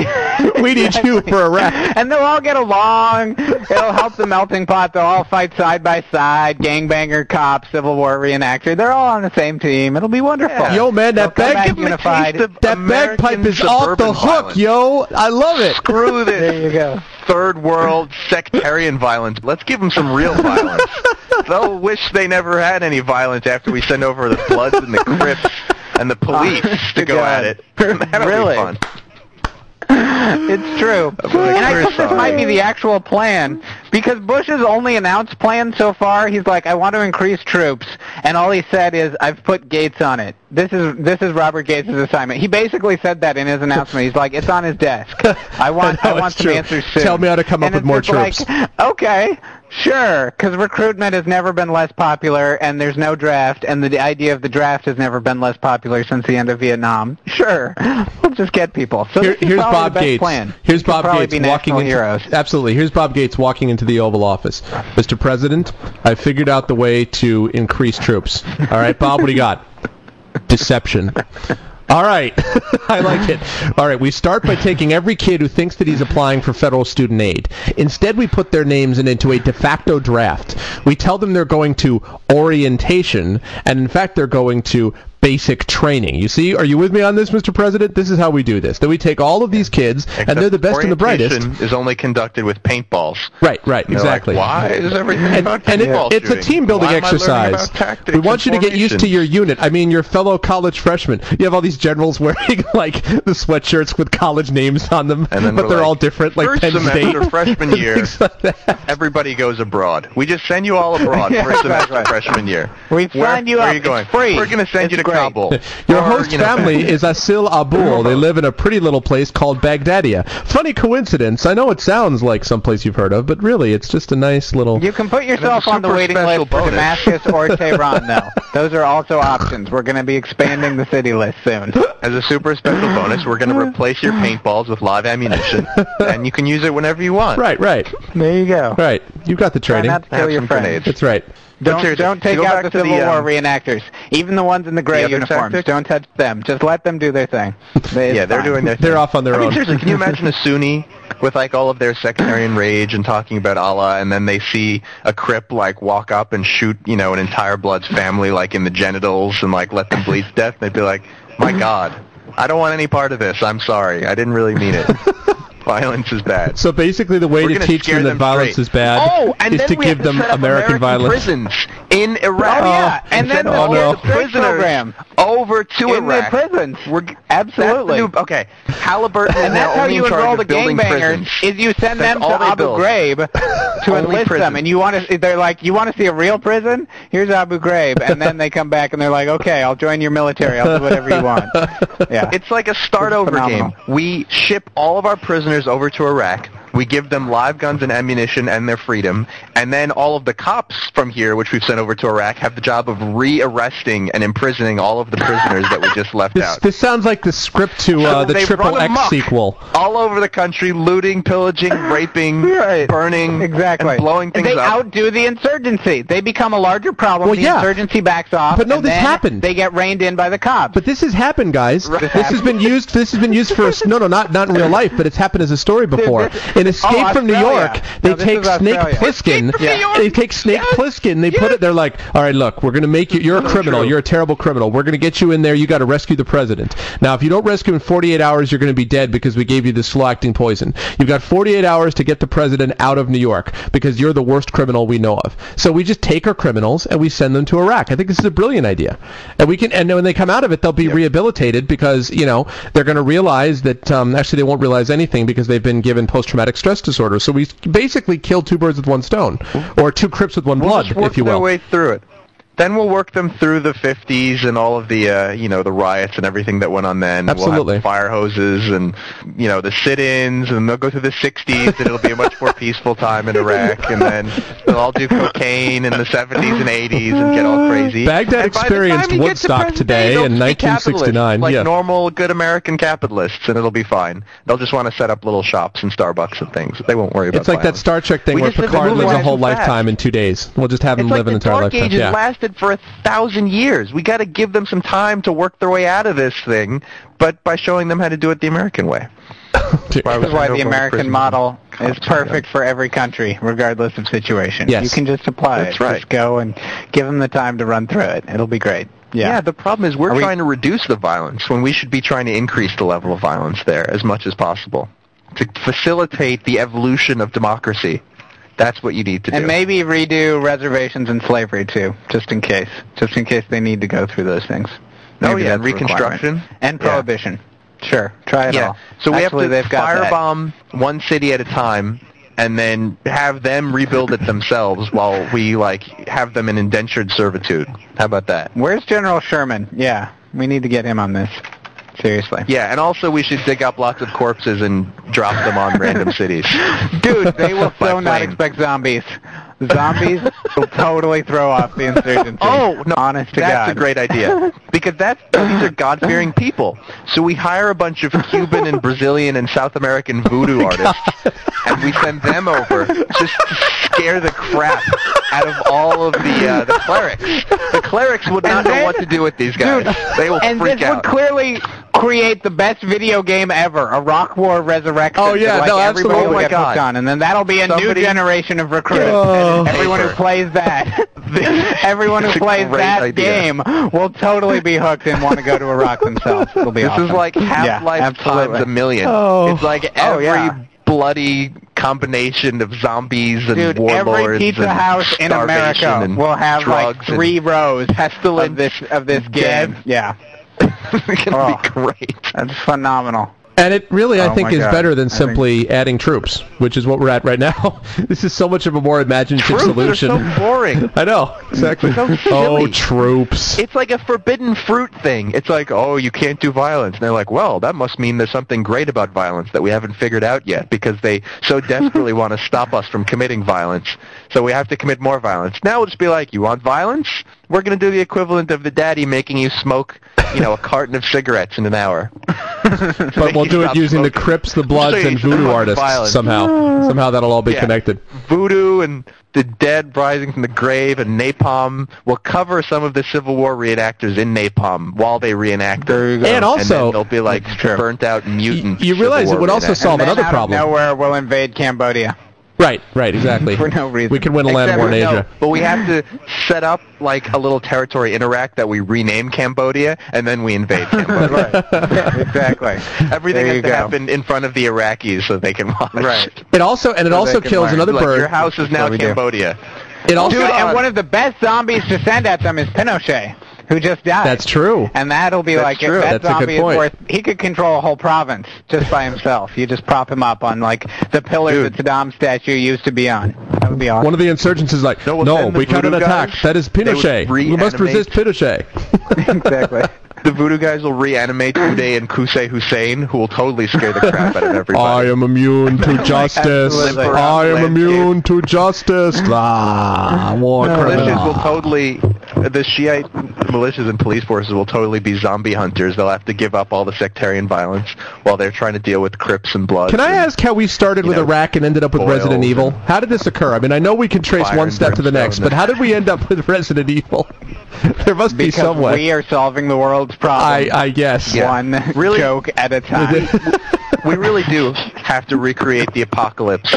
(laughs) we need you for a rep. and they'll all get along. It'll help the melting pot. They'll all fight side by side. Gangbanger, cop, Civil War reenactor. They're all on the same team. It'll be wonderful. Yo, man, that bag- back give 'em unified. of- That American bagpipe is off the hook, violence. yo. I love it. Screw (laughs) this. There you go. third world sectarian violence. Let's give them some real violence. (laughs) They'll wish they never had any violence after we send over the Bloods and the Crips and the oh, police to go God. at it. That'll Really? be fun. (laughs) It's true. And I "We're think this might be the actual plan because Bush's only announced plan so far, he's like, I want to increase troops, and all he said is, I've put Gates on it. This is this is Robert Gates' assignment. He basically said that in his announcement. He's like, it's on his desk. (laughs) I want No, I want some true. answers soon. Tell me how to come up with more troops. like, okay, sure, because recruitment has never been less popular, and there's no draft, and the idea of the draft has never been less popular since the end of Vietnam. Sure, (laughs) we'll just get people. So Here- here's Bob Gates. plan. Here's Bob Gates walking into heroes. absolutely. Here's Bob Gates walking into the Oval Office. Mr. President, I figured out the way to increase troops. All right, Bob, what do you got? Deception. All right, (laughs) I like it. All right, we start by taking every kid who thinks that he's applying for federal student aid. Instead, we put their names in into a de facto draft. We tell them they're going to orientation, and in fact, they're going to basic training. You see, are you with me on this, Mr. President? This is how we do this. Then we take all of these kids, and they're the best and the brightest. Orientation is only conducted with paintballs. Right, right, And they're like, exactly. Why is everything And, about and it, paintball it's a team building Why am I learning exercise. We want you to get used to your unit. I mean, your fellow college freshmen. You have all these generals (laughs) wearing like the sweatshirts with college names on them, And but they're like, all different, like first Penn semester (laughs) State. freshman year. Like. Everybody goes abroad. We just send you all (laughs) abroad Yeah, for a semester exactly. freshman year. We Where- signed you where up. are you going? It's free. We're going to send It's you to great. Kabul. (laughs) Your Or, host you know- family is Asil Abul. They live in a pretty little place called Baghdadiyah. Funny coincidence. I know it sounds like someplace you've heard of, but really, it's just a nice little. You can put yourself on the waiting special list for. Damascus or (laughs) Tehran, though. Those are also options. We're going to be expanding the city list soon. As a super special bonus, we're going to replace your paintballs with live ammunition, (laughs) and you can use it whenever you want. Right, right, There you go. right. You've got the Try training. not to kill your some friends. grenades. That's right. Don't, don't take out the Civil the, War um, reenactors. Even the ones in the gray the uniforms. tactic? Don't touch them. Just let them do their thing. They, (laughs) yeah, they're fine. doing their They're off on their I mean, own. seriously, can you (laughs) imagine a Sunni with like all of their sectarian rage and talking about Allah, and then they see a Crip like walk up and shoot, you know, an entire Blood's family like in the genitals and like let them bleed to death? And they'd be like, "My God, I don't want any part of this. I'm sorry. I didn't really mean it." (laughs) violence is bad. So basically, the way We're to teach scare them that violence straight. is bad Oh, and is to give to them set up American, violence. prisons in oh, Iraq. Oh, yeah, and then send the all the prisoners program. over to In the Iraq. prisons. We're, Absolutely. new, okay, Halliburton is And now that's how only you in charge enroll the building gangbangers. Is you send That's them to Abu build. Ghraib (laughs) to enlist prison. them, and you want to. They're like, you want to see a real prison? Here's Abu Ghraib, and then they come back and they're like, okay, I'll join your military. I'll do whatever you want. (laughs) Yeah. It's like a start It's over phenomenal. game. We ship all of our prisoners over to Iraq. We give them live guns and ammunition and their freedom, and then all of the cops from here, which we've sent over to Iraq, have the job of re-arresting and imprisoning all of the prisoners that we just left This, out. this sounds like the script to uh, So the they Triple run X sequel. all over the country, looting, pillaging, (laughs) raping, Right. burning, Exactly. and blowing things up. they up. outdo the insurgency. They become a larger problem. Well, the yeah. insurgency backs off. But no, and this then happened. They get reined in by the cops. But this has happened, guys. Right. This has been used. This has been used for a, no, no, not not in real life, but it's happened as a story before. this- (laughs) in Escape Oh, from New York, they No, take Snake Australia. Plissken. Escape from New York. They take Snake Plissken. They put it. They're like, all right, look, we're gonna make you. You're a criminal. You're a terrible criminal. We're gonna get you in there. You got to rescue the president. Now, if you don't rescue in 48 hours, you're gonna be dead because we gave you this slow-acting poison. You've got 48 hours to get the president out of New York because you're the worst criminal we know of. So we just take our criminals and we send them to Iraq. I think this is a brilliant idea. And we can. And when they come out of it, they'll be rehabilitated because you know they're going to realize that. Um, actually, they won't realize anything because they've been given post-traumatic stress disorder. So we basically kill two birds with one stone, or two crips with one We'll blood, if you will. way through it. Then we'll work them through the 50s and all of the, uh, you know, the riots and everything that went on then. Absolutely. We'll have fire hoses and, you know, the sit-ins, and they'll go through the 60s, and it'll be a much more peaceful time in Iraq. And then they'll all do cocaine in the 70s and 80s and get all crazy. Baghdad And by the experienced get to Woodstock today day, in just be 1969, Like yeah. normal, good American capitalists, and it'll be fine. They'll just want to set up little shops and Starbucks and things. They won't worry about it. It's like that. Star Trek thing We where just live in Picard lives a whole lifetime in two days. We'll just have him It's live like an entire lifetime. Yeah. lasted for a thousand years. We got to give them some time to work their way out of this thing, but by showing them how to do it the American way. (laughs) Why This is why the American prison model is cops perfect for every country, regardless of situation. Yes. You can just apply That's it. right. Just go and give them the time to run through it. It'll be great. Yeah. Yeah. the problem is we're Are we- trying to reduce the violence when we should be trying to increase the level of violence there as much as possible to facilitate the evolution of democracy. That's what you need to do. and maybe redo reservations and slavery too, just in case. Just in case they need to go through those things. Oh, yeah, that's a requirement. Reconstruction. And Yeah. prohibition. Sure. Try it yeah. all. So we Actually, have they've to firebomb one city at a time and then have them rebuild it themselves while we like have them in indentured servitude. How about that? Where's General Sherman? Yeah, we need to get him on this. Seriously. Yeah, and also we should dig up lots of corpses and drop them on random cities. (laughs) Dude, they (laughs) will so not plane. expect zombies. Zombies will totally throw off the insurgency. Oh no! honest to that's God. a great idea because that's these are God-fearing people. So we hire a bunch of Cuban and Brazilian and South American voodoo (laughs) artists, and we send them over just to scare the crap out of all of the uh, the clerics. The clerics would not And know what to do with these guys. Dude, they will freak out. and this would clearly create the best video game ever, Iraq War Resurrection. Oh, yeah, that, like, no, absolutely. Oh, my God. on, and then that'll be a Somebody- new generation of recruits. Oh. Everyone who plays that, (laughs) everyone who plays that idea. game will totally be hooked and want to go to Iraq themselves. It'll be This awesome. is like Half-Life yeah, times a million. Oh. It's like Oh, every yeah. bloody combination of zombies and Dude, warlords every pizza and house in America will have like three rows of this of this game. Death. Yeah, (laughs) it's gonna Oh. be great. that's phenomenal. And it really, I Oh think, is God. better than I think- simply adding troops, which is what we're at right now. (laughs) this is so much of a more imaginative Troops are solution. so boring. (laughs) I know exactly. So (laughs) oh, troops. It's like a forbidden fruit thing. It's like, oh, you can't do violence. And they're like, well, that must mean there's something great about violence that we haven't figured out yet because they so desperately want to stop us from committing violence. So we have to commit more violence. Now we'll just be like, you want violence? We're going to do the equivalent of the daddy making you smoke, you know, a carton of cigarettes in an hour. (laughs) but we'll do it using the Crips, the Bloods, Say and voodoo artists violence. somehow. (laughs) Somehow that'll all be Yeah. connected. voodoo and the dead rising from the grave and napalm will cover some of the Civil War reenactors in napalm while they reenact There you go. And And also, then they'll be like burnt out mutant. you realize Civil it would also solve and then another out problem. Of nowhere, we'll invade Cambodia. Right, right, exactly. For no reason. We can win a land Except war in no, Asia. but we have to set up like a little territory in Iraq that we rename Cambodia, and then we invade (laughs) Cambodia. Yeah, exactly. Everything There has to go. happen in front of the Iraqis so they can watch. Right. It also and it So also kills learn. another Like, bird. your house is now what do. Cambodia. It also Dude, uh, and one of the best zombies to send at them is Pinochet, who just died. That's true. And that'll be That's like true. that That's a good zombie is point. worth. He could control a whole province just by himself. You just prop him up on like the pillar Dude. that Saddam's statue used to be on. That would be awesome. One of the insurgents is like, No, no, well, then the we cannot attack. That is Pinochet. We must resist Pinochet. (laughs) exactly. (laughs) The voodoo guys will reanimate Uday and Qusay Hussein, who will totally scare the crap out of everybody. I am immune to (laughs) justice. Absolutely. I am immune to justice. Ah, war militias will criminal. totally, the Shiite militias and police forces will totally be zombie hunters. They'll have to give up all the sectarian violence while they're trying to deal with Crips and Bloods. Can I and- ask how we started with know, Iraq and ended up with Resident Evil? How did this occur? I mean, I know we can trace one step to the next, but how did we end up with Resident Evil? (laughs) there must be Because some way. we are solving the world's I, problems I guess. Yeah. one Really? joke at a time. (laughs) we really do have to recreate the apocalypse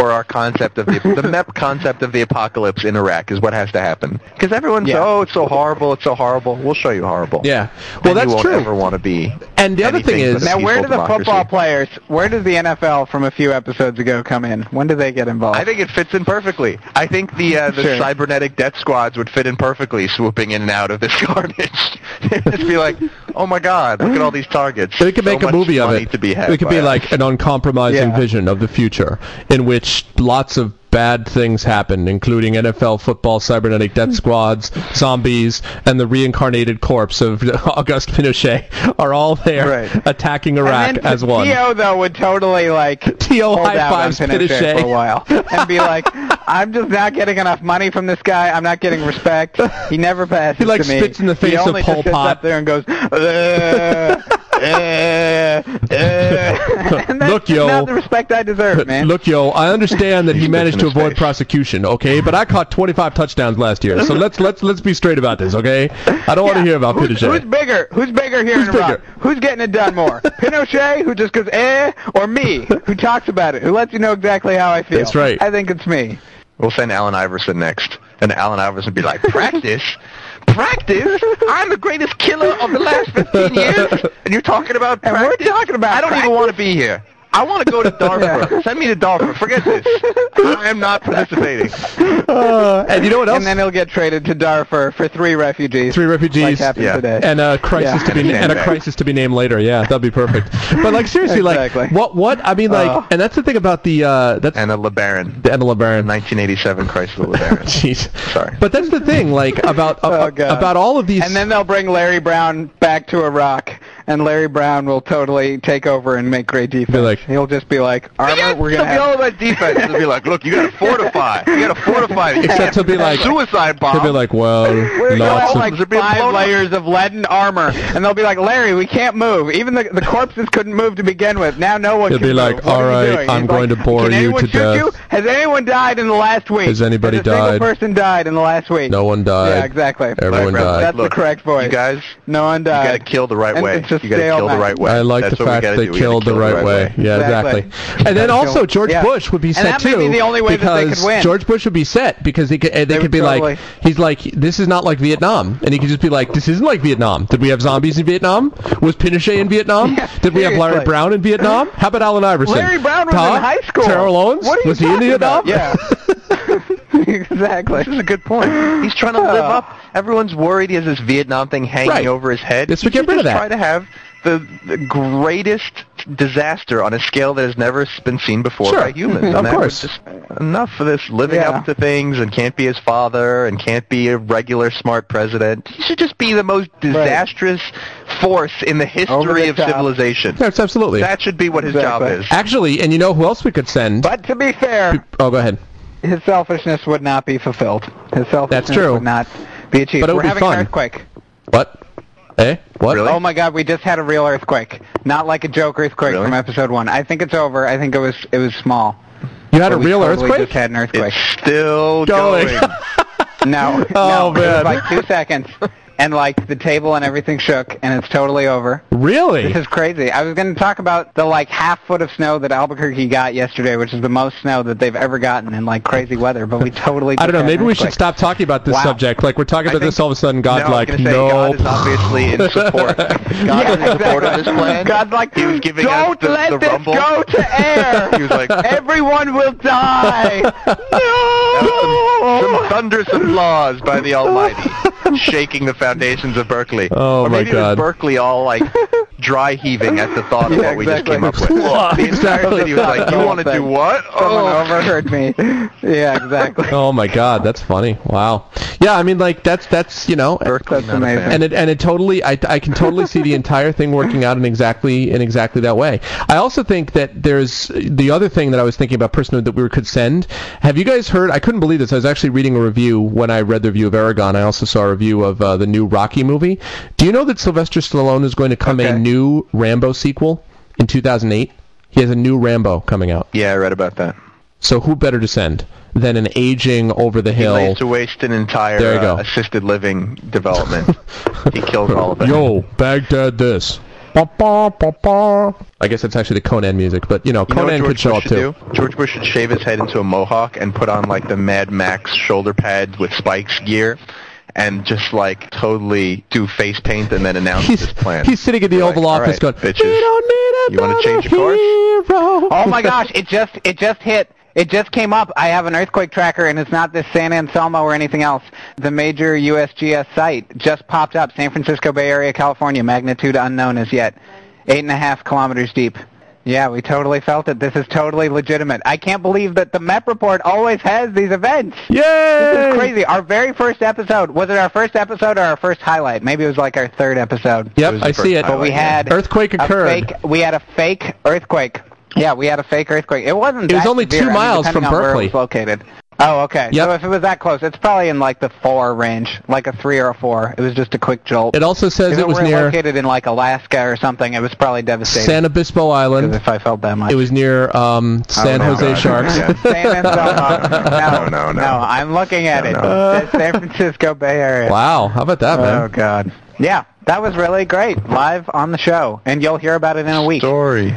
or our concept of the (laughs) the MEP concept of the apocalypse in Iraq is what has to happen because everyone's Yeah. oh it's so horrible it's so horrible we'll show you horrible Yeah. Well, And that's you won't true. ever want to be And the other thing is, now, where do the democracy. football players? Where does the NFL from a few episodes ago come in? When do they get involved? I think it fits in perfectly. I think the uh, the Sure. cybernetic death squads would fit in perfectly, swooping in and out of this (laughs) garbage. (laughs) They'd just be like, "Oh my God, look at all these targets." we could So make a movie of it. To be had it could be us." like an uncompromising Yeah. vision of the future in which lots of bad things happen, including NFL football, cybernetic death squads, zombies, and the reincarnated corpse of (laughs) Augusto Pinochet are all there Right. attacking Iraq and then as one. T.O. though would totally like (laughs) hold high fives Pinochet, Pinochet. for a while and be like, (laughs) "I'm just not getting enough money from this guy. I'm not getting respect. He never passes He, like, to me. spits in the face he of Pol just sits Pot. up there and goes." "Uh, (laughs) uh, uh," that's Look, yo. not the respect I deserve, (laughs) man. Look, yo, I understand that he (laughs) managed to avoid face. prosecution, okay? But I caught 25 touchdowns last year, so let's let's let's be straight about this, okay? I don't want to hear about who's, Pinochet. Who's bigger? Who's bigger here Who's in Iraq? bigger? Who's getting it done more? Pinochet, who just goes eh, or me, who talks about it, who lets you know exactly how I feel? That's right. I think it's me. We'll send Allen Iverson next, and Allen Iverson would be like, "Practice." Practice? I'm the greatest killer of the last 15 years, and you're talking about And we're practice? talking about I don't even want to be here. I want to go to (laughs) Darfur. Yeah. Send me to Darfur. Forget this. I am not participating. Uh, and you know what else? And then he'll get traded to Darfur for three refugees. Three refugees. Like happened Yeah. today. and a crisis Yeah. to be And a and a crisis to be named later. Yeah, that'd be perfect. But like seriously, Exactly. like what what I mean, like, Oh. and that's the thing about the uh, that's And a LeBaron. the Emma LeBaron. 1987 Chrysler LeBaron. (laughs) Jeez. Sorry. But that's the thing, like about (laughs) Oh, uh, about all of these. And then they'll bring Larry Brown back to Iraq, and Larry Brown will totally take over and make great defense. like- He'll just be like, Armor, Yeah, we're it'll gonna be all have. about defense. (laughs) It'll be like, look, you gotta fortify. You gotta fortify. You Except can't he'll be like- suicide bomb. he'll be like, well, We're gonna lots have of like five blown layers of lead and armor, and they'll be like, Larry, we can't move. Even the the corpses couldn't move to begin with. Now no one He'll can be move. like, What "All are you? I'm He's going like, to bore Can you to shoot death." You? Has anyone died in the last week? Has anybody Has a single person died in the last week? no one died. Yeah, exactly. Everyone Right, died. That's Look, the correct voice. You guys, no one died. you died. gotta kill the right And way. It's You gotta kill the right way. I like That's the fact gotta they do. Killed the kill right way. Yeah, Exactly. exactly. And then also George yeah. Bush would be And set that may too. be the only way that they because could win. George Bush would be set because he could, uh, they, They could be totally- like, he's like, this is not like Vietnam, and he could just be like, this isn't like Vietnam. Did we have zombies in Vietnam? Was Pinochet in Vietnam? (laughs) Yeah, Did we have Larry. Brown in Vietnam? How about Allen Iverson? Larry Brown was Huh? in high school. Terrell Owens? What are you was he in talking Vietnam? about? Yeah. (laughs) (laughs) (laughs) exactly. This is a good point. He's trying to live uh. up. Everyone's worried he has this Vietnam thing hanging Right. over his head. Let's He get should rid of just that. Try to have the, the greatest disaster on a scale that has never been seen before Sure. by humans. Of and that course. just enough for this living Yeah. up to things and can't be his father and can't be a regular smart president. He should just be the most disastrous force in the history the of top. civilization. Yes, absolutely. That should be what his Exactly. job is. Actually, and you know who else we could send? But to be fair, oh, go ahead. His selfishness would not be fulfilled. His selfishness That's true. would not be achieved. But it would We're be having fun. an earthquake. What? Eh? What? Really? Oh my god, we just had a real earthquake. Not like a joke earthquake Really? from episode one. I think it's over. I think it was it was small. You had a But we real totally earthquake? Just had an earthquake. It's still Going. going. (laughs) No, Oh, no, it man. was like two seconds, and like the table and everything shook, and it's totally over. Really? This is crazy. I was going to talk about the like half foot of snow that Albuquerque got yesterday, which is the most snow that they've ever gotten in like crazy weather. But we totally. I don't know. Maybe we should stop talking about this Wow. subject. Like we're talking about this all of a sudden. God's no, like, no. God is obviously in (laughs) support. God's Yeah, in support of this plan. God's like, he was giving don't the, let the this rumble. go to (laughs) air. he was like, Everyone will die. some, no. some thunderous applause by the Almighty, shaking the foundations of Berkeley. Oh, or my maybe God. it was Berkeley all like (laughs) dry heaving at the thought of Yeah, what we just came up with. (laughs) the entire Exactly. city was like, "You want to do what?" (laughs) Someone Oh, overheard me. (laughs) Yeah, exactly. Oh my God, that's funny. Wow. Yeah, I mean, like that's that's you know, Berkeley, That's amazing. and it and it totally I, I can totally see the entire thing working out in exactly in exactly that way. I also think that there's the other thing that I was thinking about personally that we could send. Have you guys heard? I couldn't believe this. I was actually reading a review when I read the review of Eragon. I also saw a review of uh, the new Rocky movie. Do you know that Sylvester Stallone is going to come a Okay. New Rambo sequel in 2008? He has a new Rambo coming out. yeah, I read about that. So who better to send than an aging over the He hill? lays to waste an entire There you go. uh, assisted living development. (laughs) he kills all of it. Yo, Baghdad this. Ba, ba, ba. I guess that's actually the Conan music, but you know, You Conan George could show Bush up too. do? George Bush should shave his head into a mohawk and put on like the Mad Max shoulder pads with spikes gear, and just like totally do face paint and then announce He's, his plan. he's sitting in the You're Oval like, Office right, going, bitches, "We don't need you wanna change your course?" hero." Oh my gosh, it just it just hit. It just came up. I have an earthquake tracker, and it's not this San Anselmo or anything else. The major USGS site just popped up. San Francisco Bay Area, California, magnitude unknown as yet. Eight and a half kilometers deep. Yeah, we totally felt it. This is totally legitimate. I can't believe that the MEP report always has these events. Yay! This is crazy. Our very first episode, was it our first episode or our first highlight? Maybe it was like our third episode. Yep, I see it. But we had Earthquake a occurred. fake. We had a fake earthquake. Yeah, we had a fake earthquake. It wasn't. It was that only severe, two I mean, miles from on where it Berkeley. was located. Oh, okay. Yep. So if it was that close, it's probably in like the four range, like a three or a four. It was just a quick jolt. It also says if it it was were near located in like Alaska or something, it was probably devastating. San Obispo 'cause Island. if I felt that much. It was near um, San no, Jose God. Sharks. Yeah. San Anselmo. (laughs) No, No, no, no. I'm looking at No, it. no. It's San Francisco Bay Area. wow, how about that, man? Oh? God. Yeah, that was really great. Live on the show, and you'll hear about it in a week. Story.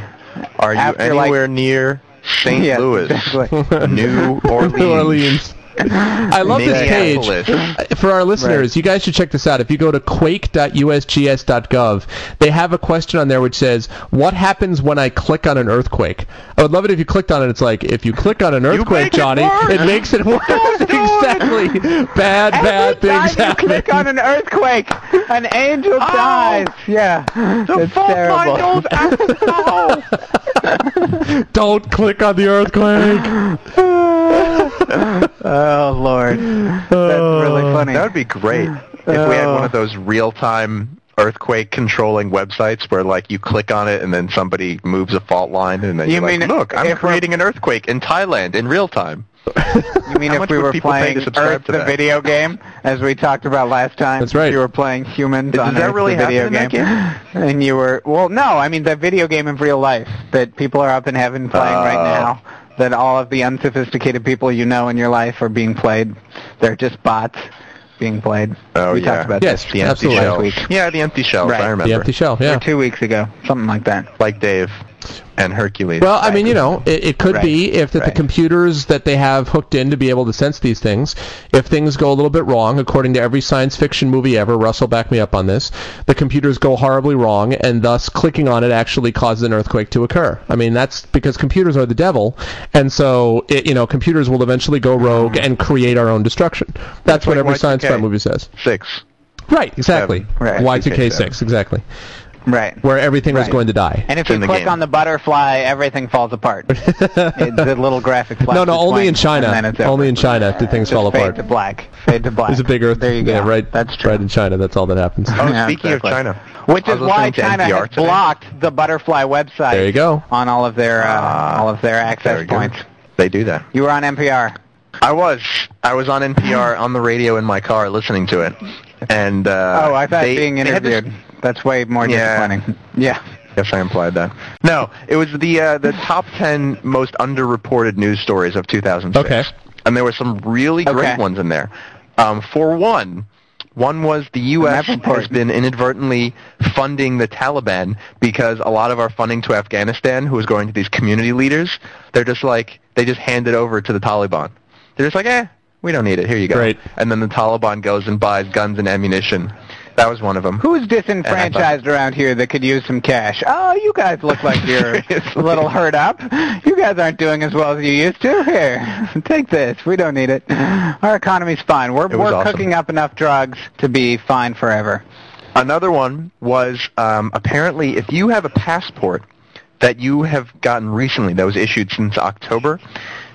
Are you After, like- anywhere near St. Yes, Louis, exactly. New Orleans, (laughs) New Orleans. I love this page. Uh, for our listeners, you guys should check this out. If you go to quake.usgs.gov, they have a question on there which says, "What happens when I click on an earthquake?" I would love it if you clicked on it. It's like if you click on an earthquake, make it Johnny, worse. it makes it worse. (laughs) (laughs) exactly. Bad, bad Every things time you happen. click on an earthquake, an angel oh. dies. Yeah, it's terrible. (laughs) Don't click on the earthquake. Uh, oh Lord, (sighs) that's really oh. funny. That would be great if we had one of those real-time earthquake controlling websites where like you click on it and then somebody moves a fault line and then You you're like, mean look, I'm creating an earthquake in Thailand in real time. (laughs) You mean if we were people playing to subscribe Earth to the video game, as we talked about last time? That's right. You were playing humans Does on that Earth really the video happen in that (laughs) and you were well, no, I mean the video game in real life that people are up in heaven playing right Oh. now. That all of the unsophisticated people you know in your life are being played. They're just bots being played. Oh we yeah, talked about Yes, this the empty absolutely. shells. Yeah, the empty shells. Right. I remember. The empty shell, yeah. or two weeks ago, something like that. Like Dave and Hercules. Well, I mean, you know, it, it could Right. be if that the computers that they have hooked in to be able to sense these things, if things go a little bit wrong, according to every science fiction movie ever, Russell back me up on this, the computers go horribly wrong, and thus clicking on it actually causes an earthquake to occur. I mean, that's because computers are the devil, and so it, you know, computers will eventually go rogue and create our own destruction. That's what like every science Y2K. fiction movie says. Six. Right, exactly. Right. Y2K6, exactly. Right. Where everything was Right. going to die. And if you in the click game. on the butterfly, everything falls apart. (laughs) It- the little graphic flash. No, no, only in blank, China. and then it's Only in China do things Just fall fade apart. to black. Fade to black. There's a big earth. There you go. Yeah, right. That's true. Right in China, that's all that happens. Oh, Yeah, speaking exactly. of China, Which I is was why listening to China NPR has today. blocked the butterfly website. There you go. On all of their uh, Ah, all of their There access we go. points. They do that. You were on NPR. I was. I was on NPR on the radio in my car listening to it, and uh, oh, I thought they- being they had this- interviewed. That's way more Yeah. disappointing. Yeah. Yes, I implied that. No, it was the uh, the top ten most underreported news stories of 2006. Okay. And there were some really great Okay. ones in there. Um, for one, One was the U.S. Has been inadvertently funding the Taliban because a lot of our funding to Afghanistan, who is going to these community leaders, they're just like they just hand it over to the Taliban. They're just like, eh, we don't need it. Here you go. Great. And then the Taliban goes and buys guns and ammunition. That was one of them. Who's disenfranchised around here that could use some cash? Oh, you guys look like (laughs) you're a little hurt up. You guys aren't doing as well as you used to. Here, (laughs) take this. We don't need it. Our economy's fine. We're we're awesome. cooking up enough drugs to be fine forever. Another one was um, apparently if you have a passport that you have gotten recently that was issued since October,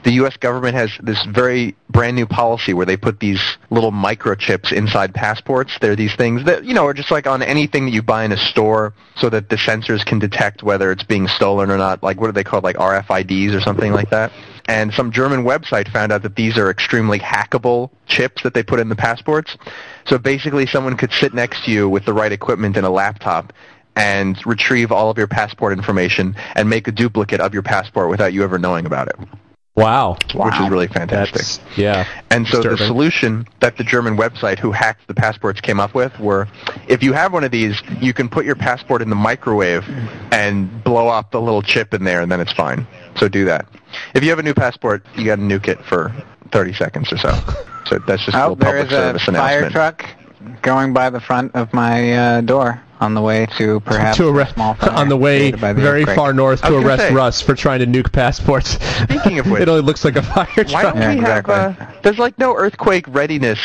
the U.S. government has this very brand new policy where they put these little microchips inside passports. They're these things that, you know, are just like on anything that you buy in a store so that the sensors can detect whether it's being stolen or not. Like, what are they called? Like RFIDs or something like that. And some German website found out that these are extremely hackable chips that they put in the passports. So basically someone could sit next to you with the right equipment and a laptop and retrieve all of your passport information and make a duplicate of your passport without you ever knowing about it, Wow. which is really fantastic. That's yeah. And so the solution that the German website who hacked the passports came up with were, if you have one of these, you can put your passport in the microwave and blow up the little chip in there, and then it's fine. So do that. If you have a new passport, you got to nuke it for 30 seconds or so. So that's just a Oh, little there public is a service fire announcement. truck going by the front of my uh, door on the way to perhaps to a arrest small fire (laughs) on the way the very earthquake. far north to arrest say- Russ for trying to nuke passports. Speaking of (laughs) which- it only looks like a fire Why truck. don't Yeah, we exactly. have? Uh, there's like no earthquake readiness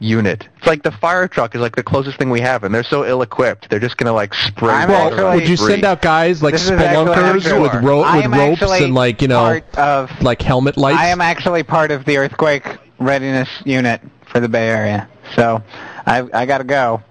unit. It's like the fire truck is like the closest thing we have, and they're so ill-equipped. They're just gonna like spray. I'm water Well, actually- would you send out guys like This spelunkers with true. ro- I with am ropes actually and like you know part of like helmet lights? I am actually part of the earthquake readiness unit for the Bay Area, so I I gotta go,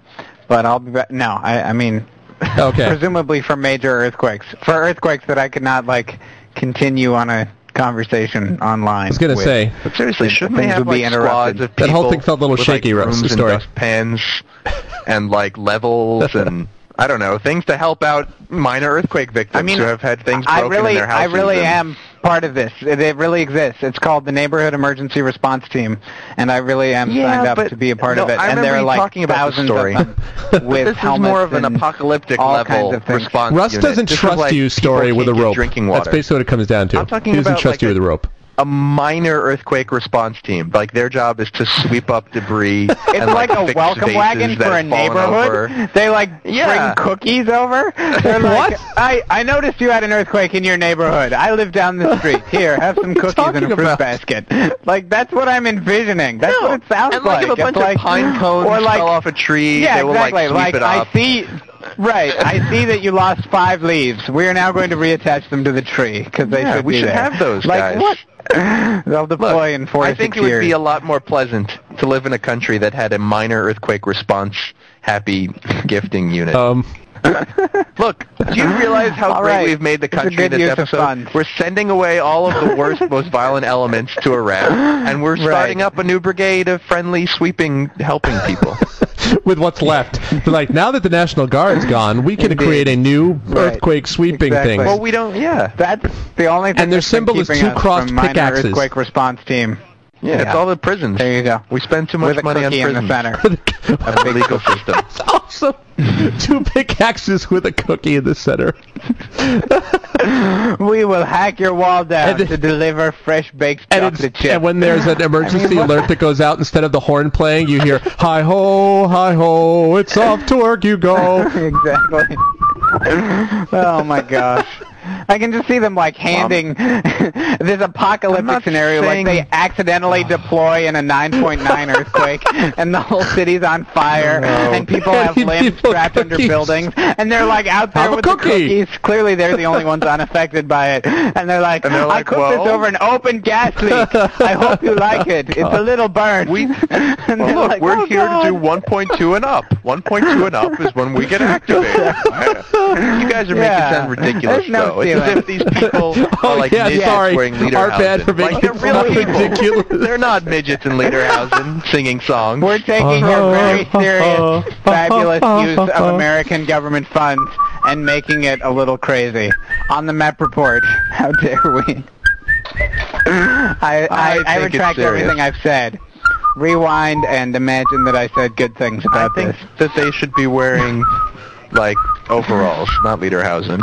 but I'll be back. No, I I mean, (laughs) Okay. presumably for major earthquakes, for earthquakes that I could not like continue on a conversation online. I was gonna with. say But seriously, shouldn't they have would be like interrupted. squads of That people whole thing felt a little with, shaky, like, Russ, brooms the story. and dustpans (laughs) and like levels and I don't know things to help out minor earthquake victims I mean, who have had things I broken really, in their houses. I houses. really am part of this. It, it really exists. It's called the Neighborhood Emergency Response Team, and I really am Yeah, signed up to be a part no, of it. I and remember there are like talking about the thousands story. of them (laughs) with this is more of an apocalyptic all level kinds of things. response. Russ unit. doesn't This trust like you. Story with a rope. Drinking water. That's basically what it comes down to. I'm talking he doesn't about, trust like, you a- with a rope. A minor earthquake response team. Like their job is to sweep up debris. (laughs) It's and, like, a fix welcome wagon for a neighborhood. over. They like Yeah. bring cookies over. They're like, What? I I noticed you had an earthquake in your neighborhood. I live down the street. Here, have some cookies in a fruit about? basket. (laughs) Like that's what I'm envisioning. That's No. what it sounds and like, if a It's bunch like- of pine cones or like, fell off a tree, Yeah, they will exactly. like sweep it I up. see. Right, I see that you lost five leaves. We are now going to reattach them to the tree because they Yeah, should we be should there. have those like, guys. What? (laughs) They'll deploy Look, in four I to think six it would be a lot more pleasant to live in a country that had a minor earthquake response happy gifting unit. Um, (laughs) Look, do you realize how great right. we've made the country good this use episode? funds. We're sending away all of the worst, most violent elements to Iraq, and we're (gasps) starting up a new brigade of friendly, sweeping, helping people. (laughs) with what's left, They're like now that the National Guard's gone, we can Indeed. create a new Right. earthquake sweeping Exactly. thing. well, we don't. Yeah, That's the only thing And their that's been symbol is keeping two crossed minor pickaxes. earthquake response team. Yeah. It's all the prisons. There you go. We spend too much With a money on in the prisons. center. (laughs) (laughs) Of the legal system. That's awesome. Two pickaxes with a cookie in the center. (laughs) we will hack your wall down And- to deliver fresh baked And, chocolate chips. and when there's an emergency what- alert that goes out, instead of the horn playing, you hear "Hi ho, hi ho, it's off to work you go." exactly. oh my gosh. I can just see them like handing (laughs) this apocalyptic scenario saying- like they accidentally deploy in a 9.9 (laughs) earthquake and the whole city's on fire No. and people have limbs (laughs) people strapped under buildings and they're like out there Have with cookie. the cookies. Clearly they're the only ones unaffected by it. And they're like, And they're I cooked "Well." this over an open gas leak. I hope you like it. It's a little burnt. We- Well, look, like, we're "Oh, here God." to do 1.2 and up. 1.2 and up is when we get activated. you guys are making Yeah. it sound ridiculous, There's no though. It's ceiling. if these people (laughs) Oh, are like yeah, midgets sorry. wearing Our bad for like, they're real people. ridiculous. They're not midgets in lederhosen (laughs) singing songs. We're taking a very (laughs) serious, fabulous use of. American government funds and making it a little crazy. On the MEP report, how dare we? I, I, I I, think it's retract serious. everything I've said. rewind and imagine that I said good things about I think this. that they should be wearing like overalls, not lederhosen,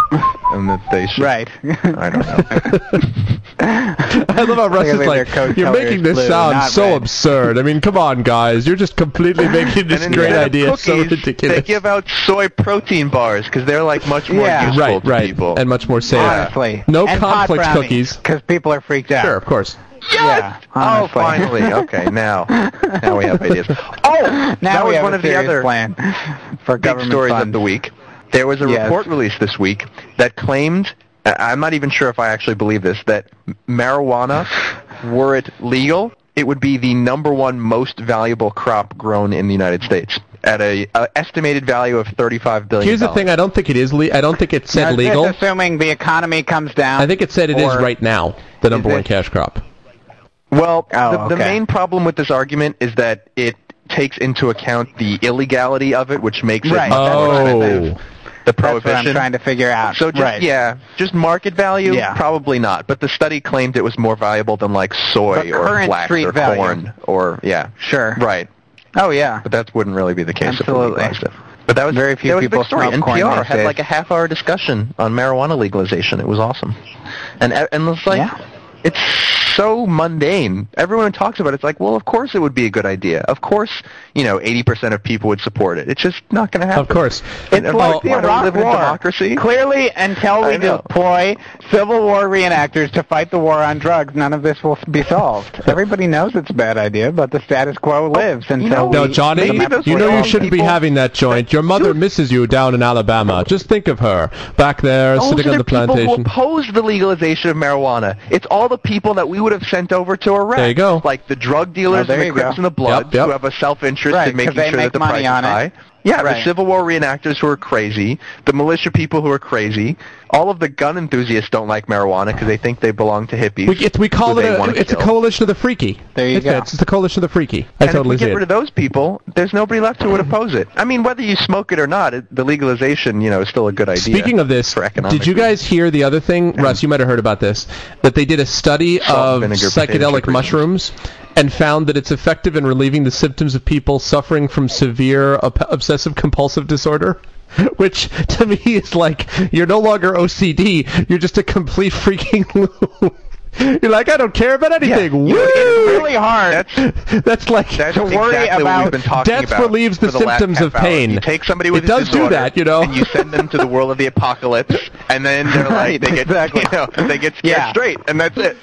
and that they should. Right. I don't know. (laughs) I love how Russ is like, their you're making this blue, sound so red." absurd. I mean, come on, guys. You're just completely (laughs) making this great instead of idea so ridiculous. They give out soy protein bars because they're like much more Yeah. useful right, to right. people. And much more safe. Honestly. No and complex cookies. Because people are freaked out. Sure, of course. Yeah. oh, finally. Okay, now, (laughs) now we have ideas. Oh, Now that we was have one a of the other plan for big stories funds. of the week. There was a Yes. report released this week that claimed, I- I'm not even sure if I actually believe this, that marijuana, (laughs) were it legal, it would be the number one most valuable crop grown in the United States at a, a estimated value of 35 billion. Here's the thing. I don't think it is. Le- I don't think it said is this legal. assuming the economy comes down. I think it said it is right now. The number Is one it- cash crop. Well, Oh, the, the main problem with this argument is that it takes into account the illegality of it, which makes Right. it much more oh. expensive. Oh. The That's what I'm trying to figure out. So just right. yeah, just market value, Yeah. probably not. But the study claimed it was more valuable than like soy But or flax or value. corn or yeah, Sure. right. Oh yeah. But that wouldn't really be the case Absolutely. But that was Very few that was a people big story. NPR had days. like a half-hour discussion on marijuana legalization. It was awesome, and and it's like Yeah. it's so mundane. Everyone talks about it. It's like, well, of course it would be a good idea. Of course, you know, 80% of people would support it. It's just not going to happen. Of course. It's And like why the don't Iraq live in a War. democracy? Clearly, until we deploy Civil War reenactors to fight the war on drugs, none of this will be solved. Everybody knows it's a bad idea, but the status quo oh, lives until know, we No, Johnny, you know you shouldn't be having that joint. Your mother misses you down in Alabama. Just think of her back there Those sitting on the plantation. Those the people who plantation. oppose the legalization of marijuana. It's all the people that we would have sent over to Iraq. There you go. Like the drug dealers Oh, there and the you Crips go. and the Bloods Yep, yep. who have a self-interest Right, in making sure make that the money price is on it. High. Yeah, Right. the Civil War reenactors who are crazy, the militia people who are crazy, all of the gun enthusiasts don't like marijuana because they think they belong to hippies. We, it's, we call it a, wanna it's a coalition of the freaky. There you it's, go. It's the coalition of the freaky. I and totally if we get rid of those people, there's nobody left who would oppose it. I mean, whether you smoke it or not, it, the legalization, you know, is still a good idea. Speaking of this, for economic did you guys hear the other thing, Russ? You might have heard about this. That they did a study Salt, of vinegar, psychedelic mushrooms. reasons. And found that it's effective in relieving the symptoms of people suffering from severe obsessive compulsive disorder. (laughs) Which to me is like you're no longer OCD. You're just a complete freaking (laughs) loon. You're like I don't care about anything. Know, Woo! it's really hard. That's That's like That's to worry exactly about we've been talking death about relieves the last symptoms of hour. pain. You take somebody with It does do that, you know. and you send them to the world of the apocalypse, and then they're (laughs) like, they get, exactly. you know, they get scared Yeah. straight, and that's it.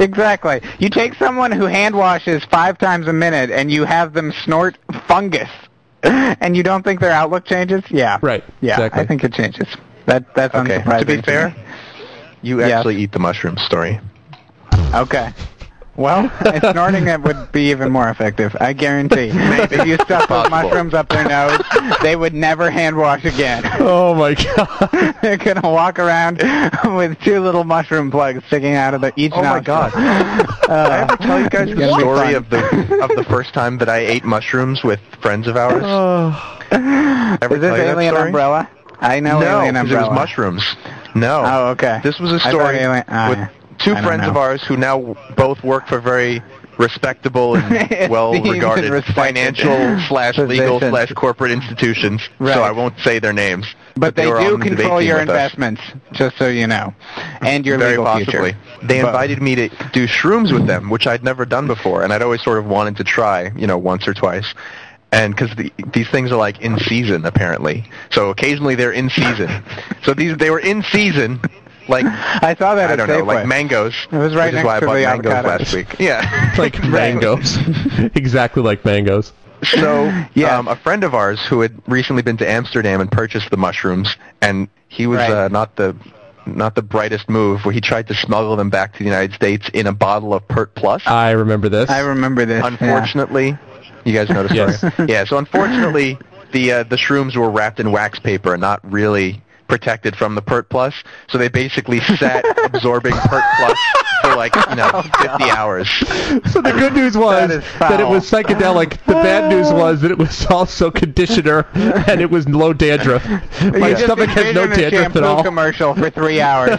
Exactly. You take someone who hand washes five times a minute and you have them snort fungus, (laughs) and you don't think their outlook changes? Yeah. Right, Yeah, exactly. I think it changes. That that's Okay. To be fair, me. you Yes. actually eat the mushroom story. Okay. Well, (laughs) snorting it would be even more effective. I guarantee. (laughs) If you stuff those mushrooms up their nose, they would never hand wash again. (laughs) Oh my god. They're gonna walk around with two little mushroom plugs sticking out of the, each Oh my nostril. God. Did I ever tell you guys It's the gonna be story fun. of the of the first time that I ate mushrooms with friends of ours? (sighs) Ever Is this tell you that Alien story? Umbrella? I know No, Alien 'cause Umbrella. it was mushrooms. No. Oh, okay. This was a I thought story Alien- ah, with two friends of ours who now both work for very respectable and (laughs) well-regarded respected financial (laughs) slash legal slash corporate institutions. Right. So I won't say their names. But they were do on the debate control your with us. investments, just so you know, and your Very legal possibly. future. They But- invited me to do shrooms with them, which I'd never done before, and I'd always sort of wanted to try, you know, once or twice. And because the, these things are like in season apparently, so occasionally they're in season. (laughs) so these they were in season, like (laughs) I saw that I at don't know, Safeway. like mangoes. It was right which next is why I to bought the mangoes avocados. last week. (laughs) Yeah, like (laughs) mangoes. exactly like mangoes. So Yes. um, a friend of ours who had recently been to Amsterdam and purchased the mushrooms, and he was Right. uh, not the not the brightest move. Where he tried to smuggle them back to the United States in a bottle of Pert Plus. I remember this. I remember this. yeah. Unfortunately, you guys know the story. Yes. yeah. So unfortunately, the uh, the shrooms were wrapped in wax paper and not really protected from the Pert Plus, so they basically sat (laughs) absorbing Pert Plus for like you know (laughs) 50 hours. So the good news was That that, it was psychedelic. The bad news (laughs) was that it was also conditioner and it was low dandruff. My stomach has no dandruff at all. commercial for three hours.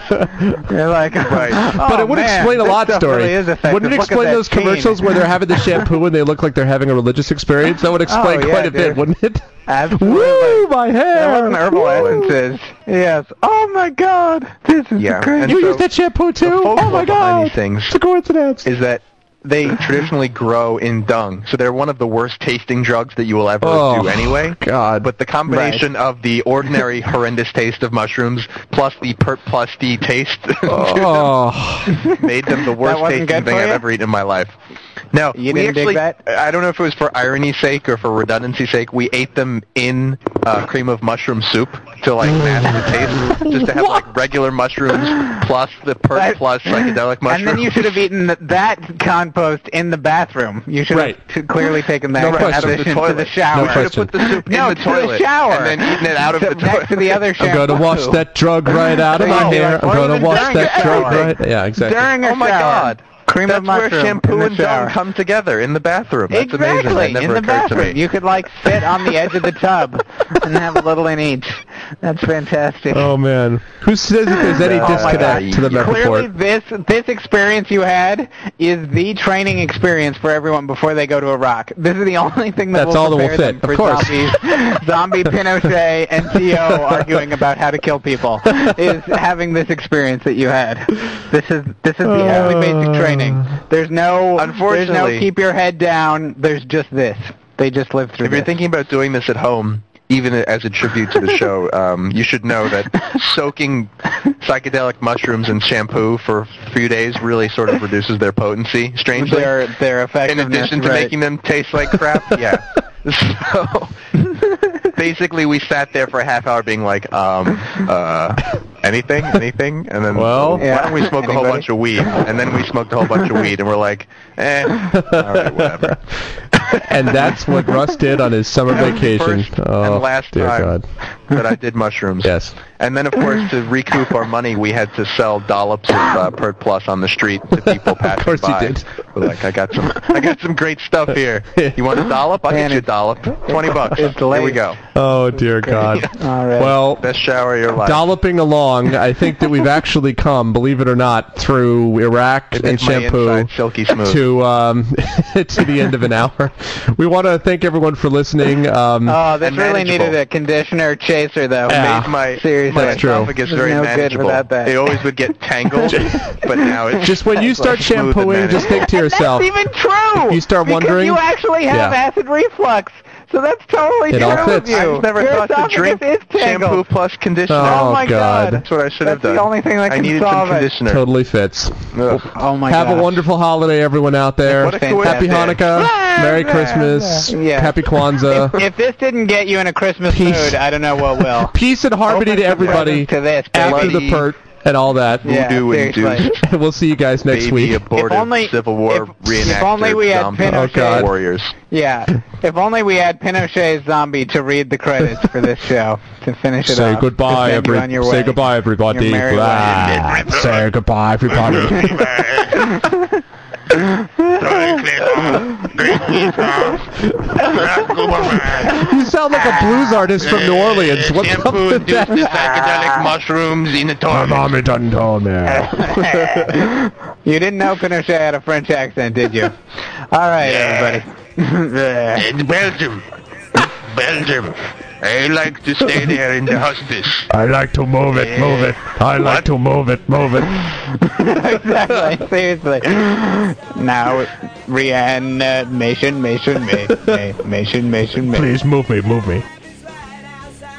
You're like, Right. But "Oh, it would man, explain a lot, story. Really. Wouldn't it explain those teen." commercials where they're having the shampoo and they look like they're having a religious experience? That would oh, explain Oh, yeah, quite a bit, wouldn't it? Absolutely. Woo, my hair! That wasn't herbal Woo. essences. Yes. Oh my God. This is Yeah, crazy. and You so use that shampoo too? Oh my god! these things It's a coincidence. is that they (laughs) traditionally grow in dung, so they're one of the worst tasting drugs that you will ever Oh, do anyway. God. But the combination of the ordinary (laughs) horrendous taste of mushrooms plus the Pert Plus D taste (laughs) Oh, made them the worst tasting thing I've ever eaten in my life. No, You didn't dig that? I don't know if it was for irony's sake or for redundancy's sake. We ate them in uh, cream of mushroom soup to like mask the taste, just to have like regular mushrooms plus the Pert That- Plus psychedelic mushrooms. And then you should have eaten th- that compost in the bathroom. You should Right. have clearly taken that No Right, question. to transition the to toilet. the shower. No You should have question. put the soup No, in the to the shower. and then eaten it out of To- the toilet. next to the other I'm gonna wash that drug right out of my hair. I'm gonna wash that drug right. Yeah, exactly. During a Oh my shower. God. Cream That's of mushroom where shampoo and shower. dung come together in the bathroom. That's exactly amazing. That never in the occurred bathroom. to me. You could like sit on the edge of the tub and have a little in each. That's fantastic. Oh man, who says that there's any (laughs) Oh disconnect God. to the Met Clearly, this this experience you had is the training experience for everyone before they go to Iraq. This is the only thing that That's will all that will prepare fit, them of for course. zombies, (laughs) zombie Pinochet and T.O. arguing about how to kill people. Is having this experience that you had. This is this is the only basic uh, training. There's no there's no Unfortunately- keep your head down. There's just this. They just live through If you're thinking about doing this at home, even as a tribute to the (laughs) show, um, you should know that soaking psychedelic mushrooms in shampoo for a few days really sort of reduces their potency, strangely. their their in addition to right. making them taste like crap, yeah. (laughs) So basically, we sat there for a half hour, being like, um, uh, anything, anything, and then Well- why don't we smoke a whole bunch of weed? And then we smoked a whole bunch of weed, and we're like, eh, (laughs) all right, whatever. and that's what Russ did on his summer That was the vacation. first oh, and last dear time God. that I did mushrooms. Yes. And then, of course, to recoup our money, we had to sell dollops of uh, Pert Plus on the street to people passing (laughs) by. of course you by. did. We're like, I got some, I got some great stuff here. (laughs) You want a dollop? I'll Man, get you a dollop. Twenty bucks. it's Here we go. Oh dear God. All right. Well, Best shower of your life. dolloping along, I think that we've actually come, believe it or not, through Iraq It and shampoo silky smooth. to um, (laughs) to the end of an hour. We want to thank everyone for listening. Um, Oh, this really needed a conditioner chaser, though. Yeah. made my Seriously. my That's true. esophagus There's very no good manageable. without that. It always would get tangled, (laughs) but now it's just when you start shampooing, just think to yourself, That's even true. you start wondering- you actually have Yeah. acid reflux, so that's totally It true all of fits. you. I've never Your thought to esophagus drink is shampoo tangled. plus conditioner. Oh, Oh my God. That's what I should have That's done. the only thing that I can needed solve some it. conditioner. totally fits. Ugh. Oh my god. Have gosh. a wonderful holiday, everyone out there. What a Happy. Hanukkah, Merry Christmas, Yeah. Happy Kwanzaa, If this didn't get you in a Christmas Peace. mood, I don't know what will. (laughs) peace and harmony Open to everybody to this, after the pert and all that. Yeah, Voodoo seriously. induced we'll see you guys next baby week. abortive If only- Civil War if- if only we had zombie Pinochet- Oh, warriors. Yeah. If only we had Pinochet's zombie to read the credits for this show to finish it Say off. goodbye, to send you every, on your say way. goodbye, everybody. Your merry way. Blah. Say goodbye, everybody. (laughs) (laughs) you sound like a blues artist from New Orleans. What's up with that? psychedelic mushrooms in a My mommy done told me. (laughs) You didn't know Pinochet had a French accent, did you? All right, everybody. (laughs) It's Belgium. Belgium. I like to stay there in the hospice. I like to move it, move it. I like What? to move it, move it. (laughs) exactly. Seriously. Now, reanimation, mission, mission, me. mission. mation, me. Please move me, move me.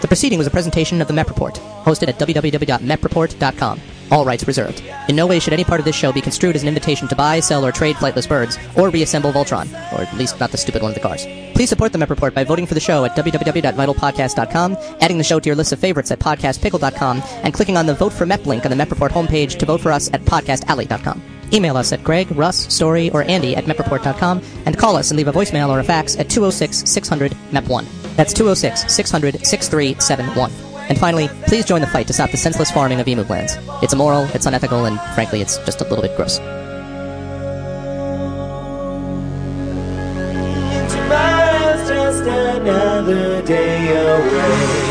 The proceeding was a presentation of the MEP Report, hosted at www.mepreport.com. All rights reserved. In no way should any part of this show be construed as an invitation to buy, sell, or trade flightless birds, or reassemble Voltron, or at least not the stupid one with the cars. Please support the MEP Report by voting for the show at www.vitalpodcast.com, adding the show to your list of favorites at podcastpickle.com, and clicking on the Vote for MEP link on the MEP Report homepage to vote for us at podcastalley.com. Email us at Greg, Russ, Story, or Andy at mepreport.com, and call us and leave a voicemail or a fax at 206 600 MEP1. That's 206 600 6371. And finally, please join the fight to stop the senseless farming of emu lands. It's immoral, it's unethical, and frankly, it's just a little bit gross. Another day away.